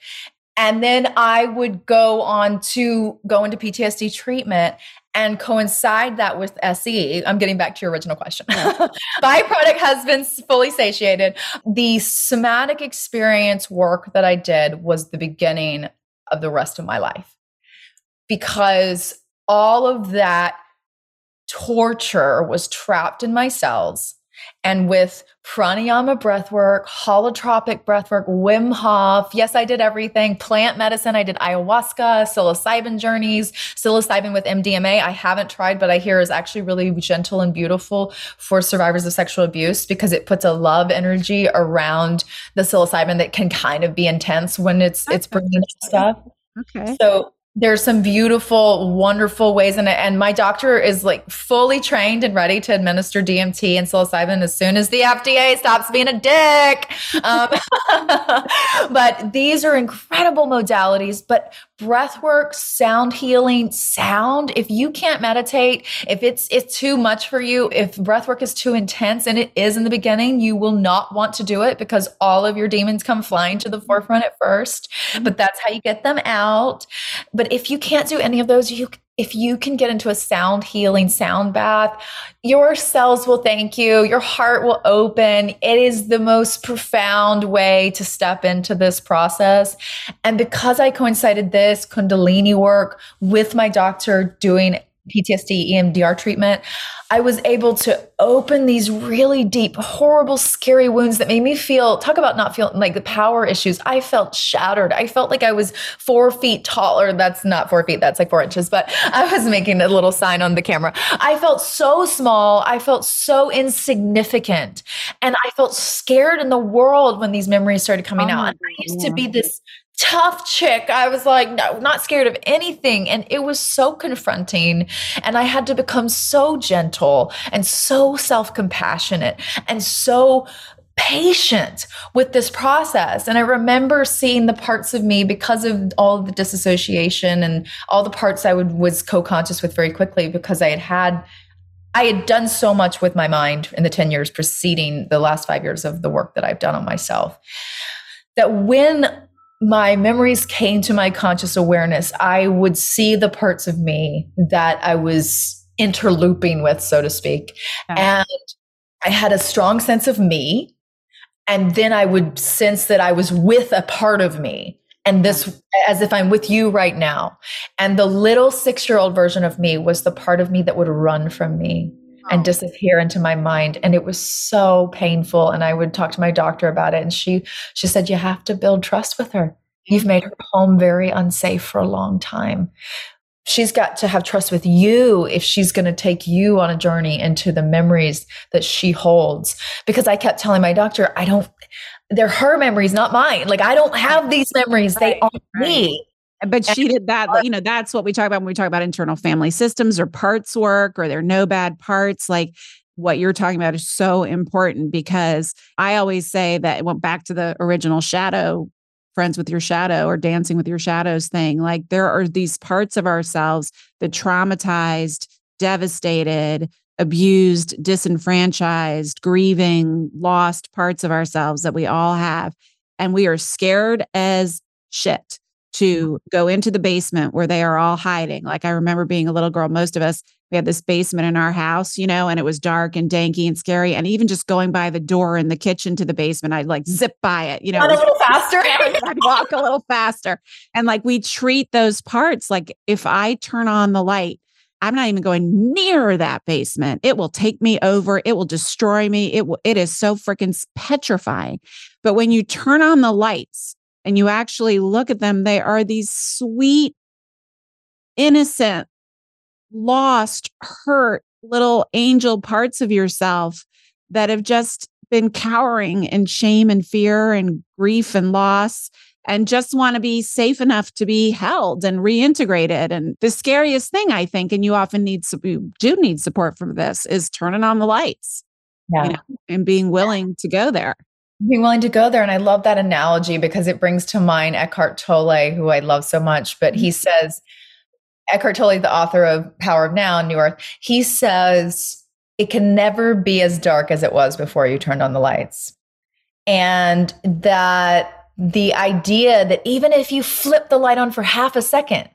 And then I would go on to go into PTSD treatment and coincide that with SE. I'm getting back to your original question. Yeah. Byproduct has been fully satiated. The somatic experience work that I did was the beginning of the rest of my life because all of that torture was trapped in my cells and with pranayama breathwork, holotropic breathwork, Wim Hof. Yes, I did everything. Plant medicine. I did ayahuasca, psilocybin journeys, psilocybin with MDMA. I haven't tried, but I hear is actually really gentle and beautiful for survivors of sexual abuse because it puts a love energy around the psilocybin that can kind of be intense when it's That's it's bringing stuff. Okay. So there's some beautiful, wonderful ways. And, and my doctor is like fully trained and ready to administer DMT and psilocybin as soon as the FDA stops being a dick. Um, but these are incredible modalities. But breath work, sound healing, sound, if you can't meditate, if it's it's too much for you, if breath work is too intense and it is in the beginning, you will not want to do it because all of your demons come flying to the forefront at first. But that's how you get them out. But but if you can't do any of those, you if you can get into a sound healing sound bath, your cells will thank you. Your heart will open. It is the most profound way to step into this process. And because I coincided this Kundalini work with my doctor doing PTSD EMDR treatment, I was able to open these really deep, horrible, scary wounds that made me feel talk about not feeling like the power issues. I felt shattered. I felt like I was four feet taller. That's not four feet, that's like four inches, but I was making a little sign on the camera. I felt so small. I felt so insignificant. And I felt scared in the world when these memories started coming oh out. And I used to be this tough chick. I was like, no, not scared of anything. And it was so confronting. And I had to become so gentle and so self compassionate and so patient with this process. And I remember seeing the parts of me because of all of the disassociation and all the parts I would was co-conscious with very quickly because I had had I had done so much with my mind in the 10 years preceding the last 5 years of the work that I've done on myself. That when my memories came to my conscious awareness, I would see the parts of me that I was interlooping with, so to speak. And I had a strong sense of me. And then I would sense that I was with a part of me. And this, as if I'm with you right now. And the little six year old version of me was the part of me that would run from me and oh. disappear into my mind and it was so painful and i would talk to my doctor about it and she she said you have to build trust with her. You've made her home very unsafe for a long time. She's got to have trust with you if she's going to take you on a journey into the memories that she holds because i kept telling my doctor i don't they're her memories not mine. Like i don't have these memories. They are right. me but she did that you know that's what we talk about when we talk about internal family systems or parts work or there are no bad parts like what you're talking about is so important because i always say that it went back to the original shadow friends with your shadow or dancing with your shadows thing like there are these parts of ourselves that traumatized devastated abused disenfranchised grieving lost parts of ourselves that we all have and we are scared as shit to go into the basement where they are all hiding. Like I remember being a little girl, most of us, we had this basement in our house, you know, and it was dark and danky and scary. And even just going by the door in the kitchen to the basement, I'd like zip by it, you know, a little faster. I'd walk a little faster. And like we treat those parts like if I turn on the light, I'm not even going near that basement. It will take me over. It will destroy me. It will, it is so freaking petrifying. But when you turn on the lights and you actually look at them, they are these sweet, innocent, lost, hurt little angel parts of yourself that have just been cowering in shame and fear and grief and loss and just want to be safe enough to be held and reintegrated. And the scariest thing, I think, and you often need, you do need support from this, is turning on the lights yeah. you know, and being willing to go there being willing to go there. And I love that analogy because it brings to mind Eckhart Tolle, who I love so much. But he mm-hmm. says, Eckhart Tolle, the author of Power of Now, and New Earth, he says, it can never be as dark as it was before you turned on the lights. And that the idea that even if you flip the light on for half a second,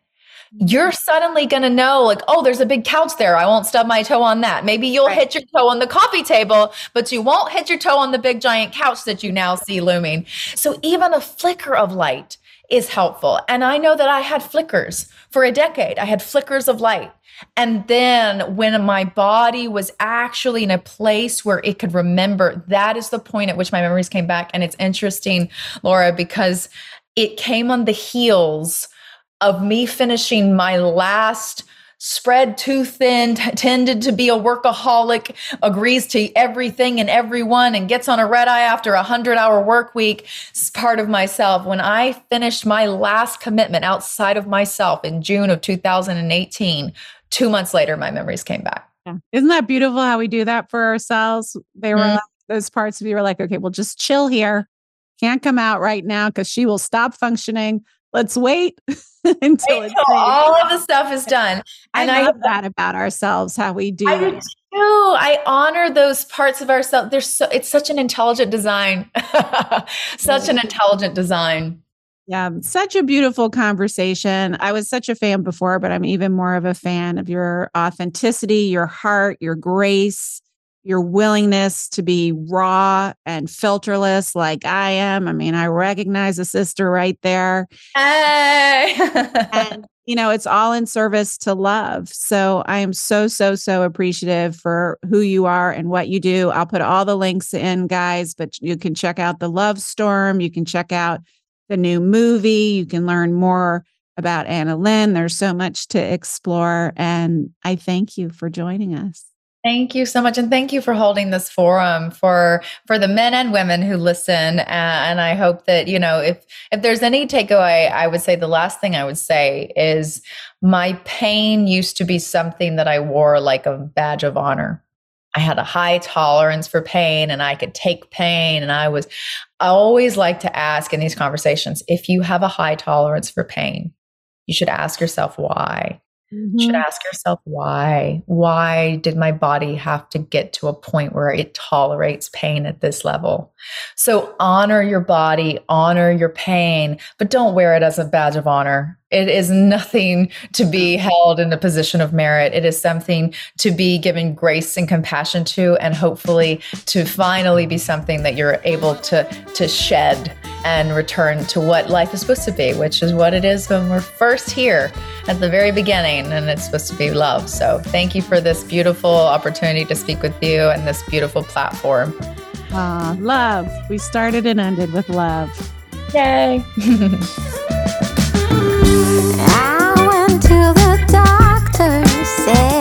you're suddenly going to know like oh there's a big couch there. I won't stub my toe on that. Maybe you'll right. hit your toe on the coffee table but you won't hit your toe on the big giant couch that you now see looming. So even a flicker of light is helpful. And i know that i had flickers for a decade. I had flickers of light. And then when my body was actually in a place where it could remember, that is the point at which my memories came back. And it's interesting, Laura, because it came on the heels of me finishing my last spread too thin, t- tended to be a workaholic, agrees to everything and everyone, and gets on a red eye after a hundred hour work week. It's part of myself. When I finished my last commitment outside of myself in June of 2018, two months later, my memories came back. Yeah. Isn't that beautiful how we do that for ourselves? They were mm-hmm. like, those parts of you were like, okay, well, just chill here. Can't come out right now because she will stop functioning. Let's wait until, until all of the stuff is done. And I love I, that about ourselves, how we do. I do. I honor those parts of ourselves. There's so it's such an intelligent design. such an intelligent design. Yeah, such a beautiful conversation. I was such a fan before, but I'm even more of a fan of your authenticity, your heart, your grace, your willingness to be raw and filterless like I am. I mean, I recognize a sister right there. Hey. and, you know, it's all in service to love. So I am so, so, so appreciative for who you are and what you do. I'll put all the links in, guys, but you can check out the Love Storm. You can check out the new movie. You can learn more about AnnaLynne. There's so much to explore. And I thank you for joining us. Thank you so much, and thank you for holding this forum for for the men and women who listen. Uh, and I hope that you know if if there's any takeaway, I would say the last thing I would say is my pain used to be something that I wore like a badge of honor. I had a high tolerance for pain and I could take pain. And I was, I always like to ask in these conversations if you have a high tolerance for pain, you should ask yourself why. Mm-hmm. You should ask yourself why. Why did my body have to get to a point where it tolerates pain at this level? So honor your body, honor your pain, but don't wear it as a badge of honor. It is nothing to be held in a position of merit. It is something to be given grace and compassion to, and hopefully to finally be something that you're able to, to shed and return to what life is supposed to be, which is what it is when we're first here at the very beginning, and it's supposed to be love. So, thank you for this beautiful opportunity to speak with you and this beautiful platform. Ah, love. We started and ended with love. Yay. ser.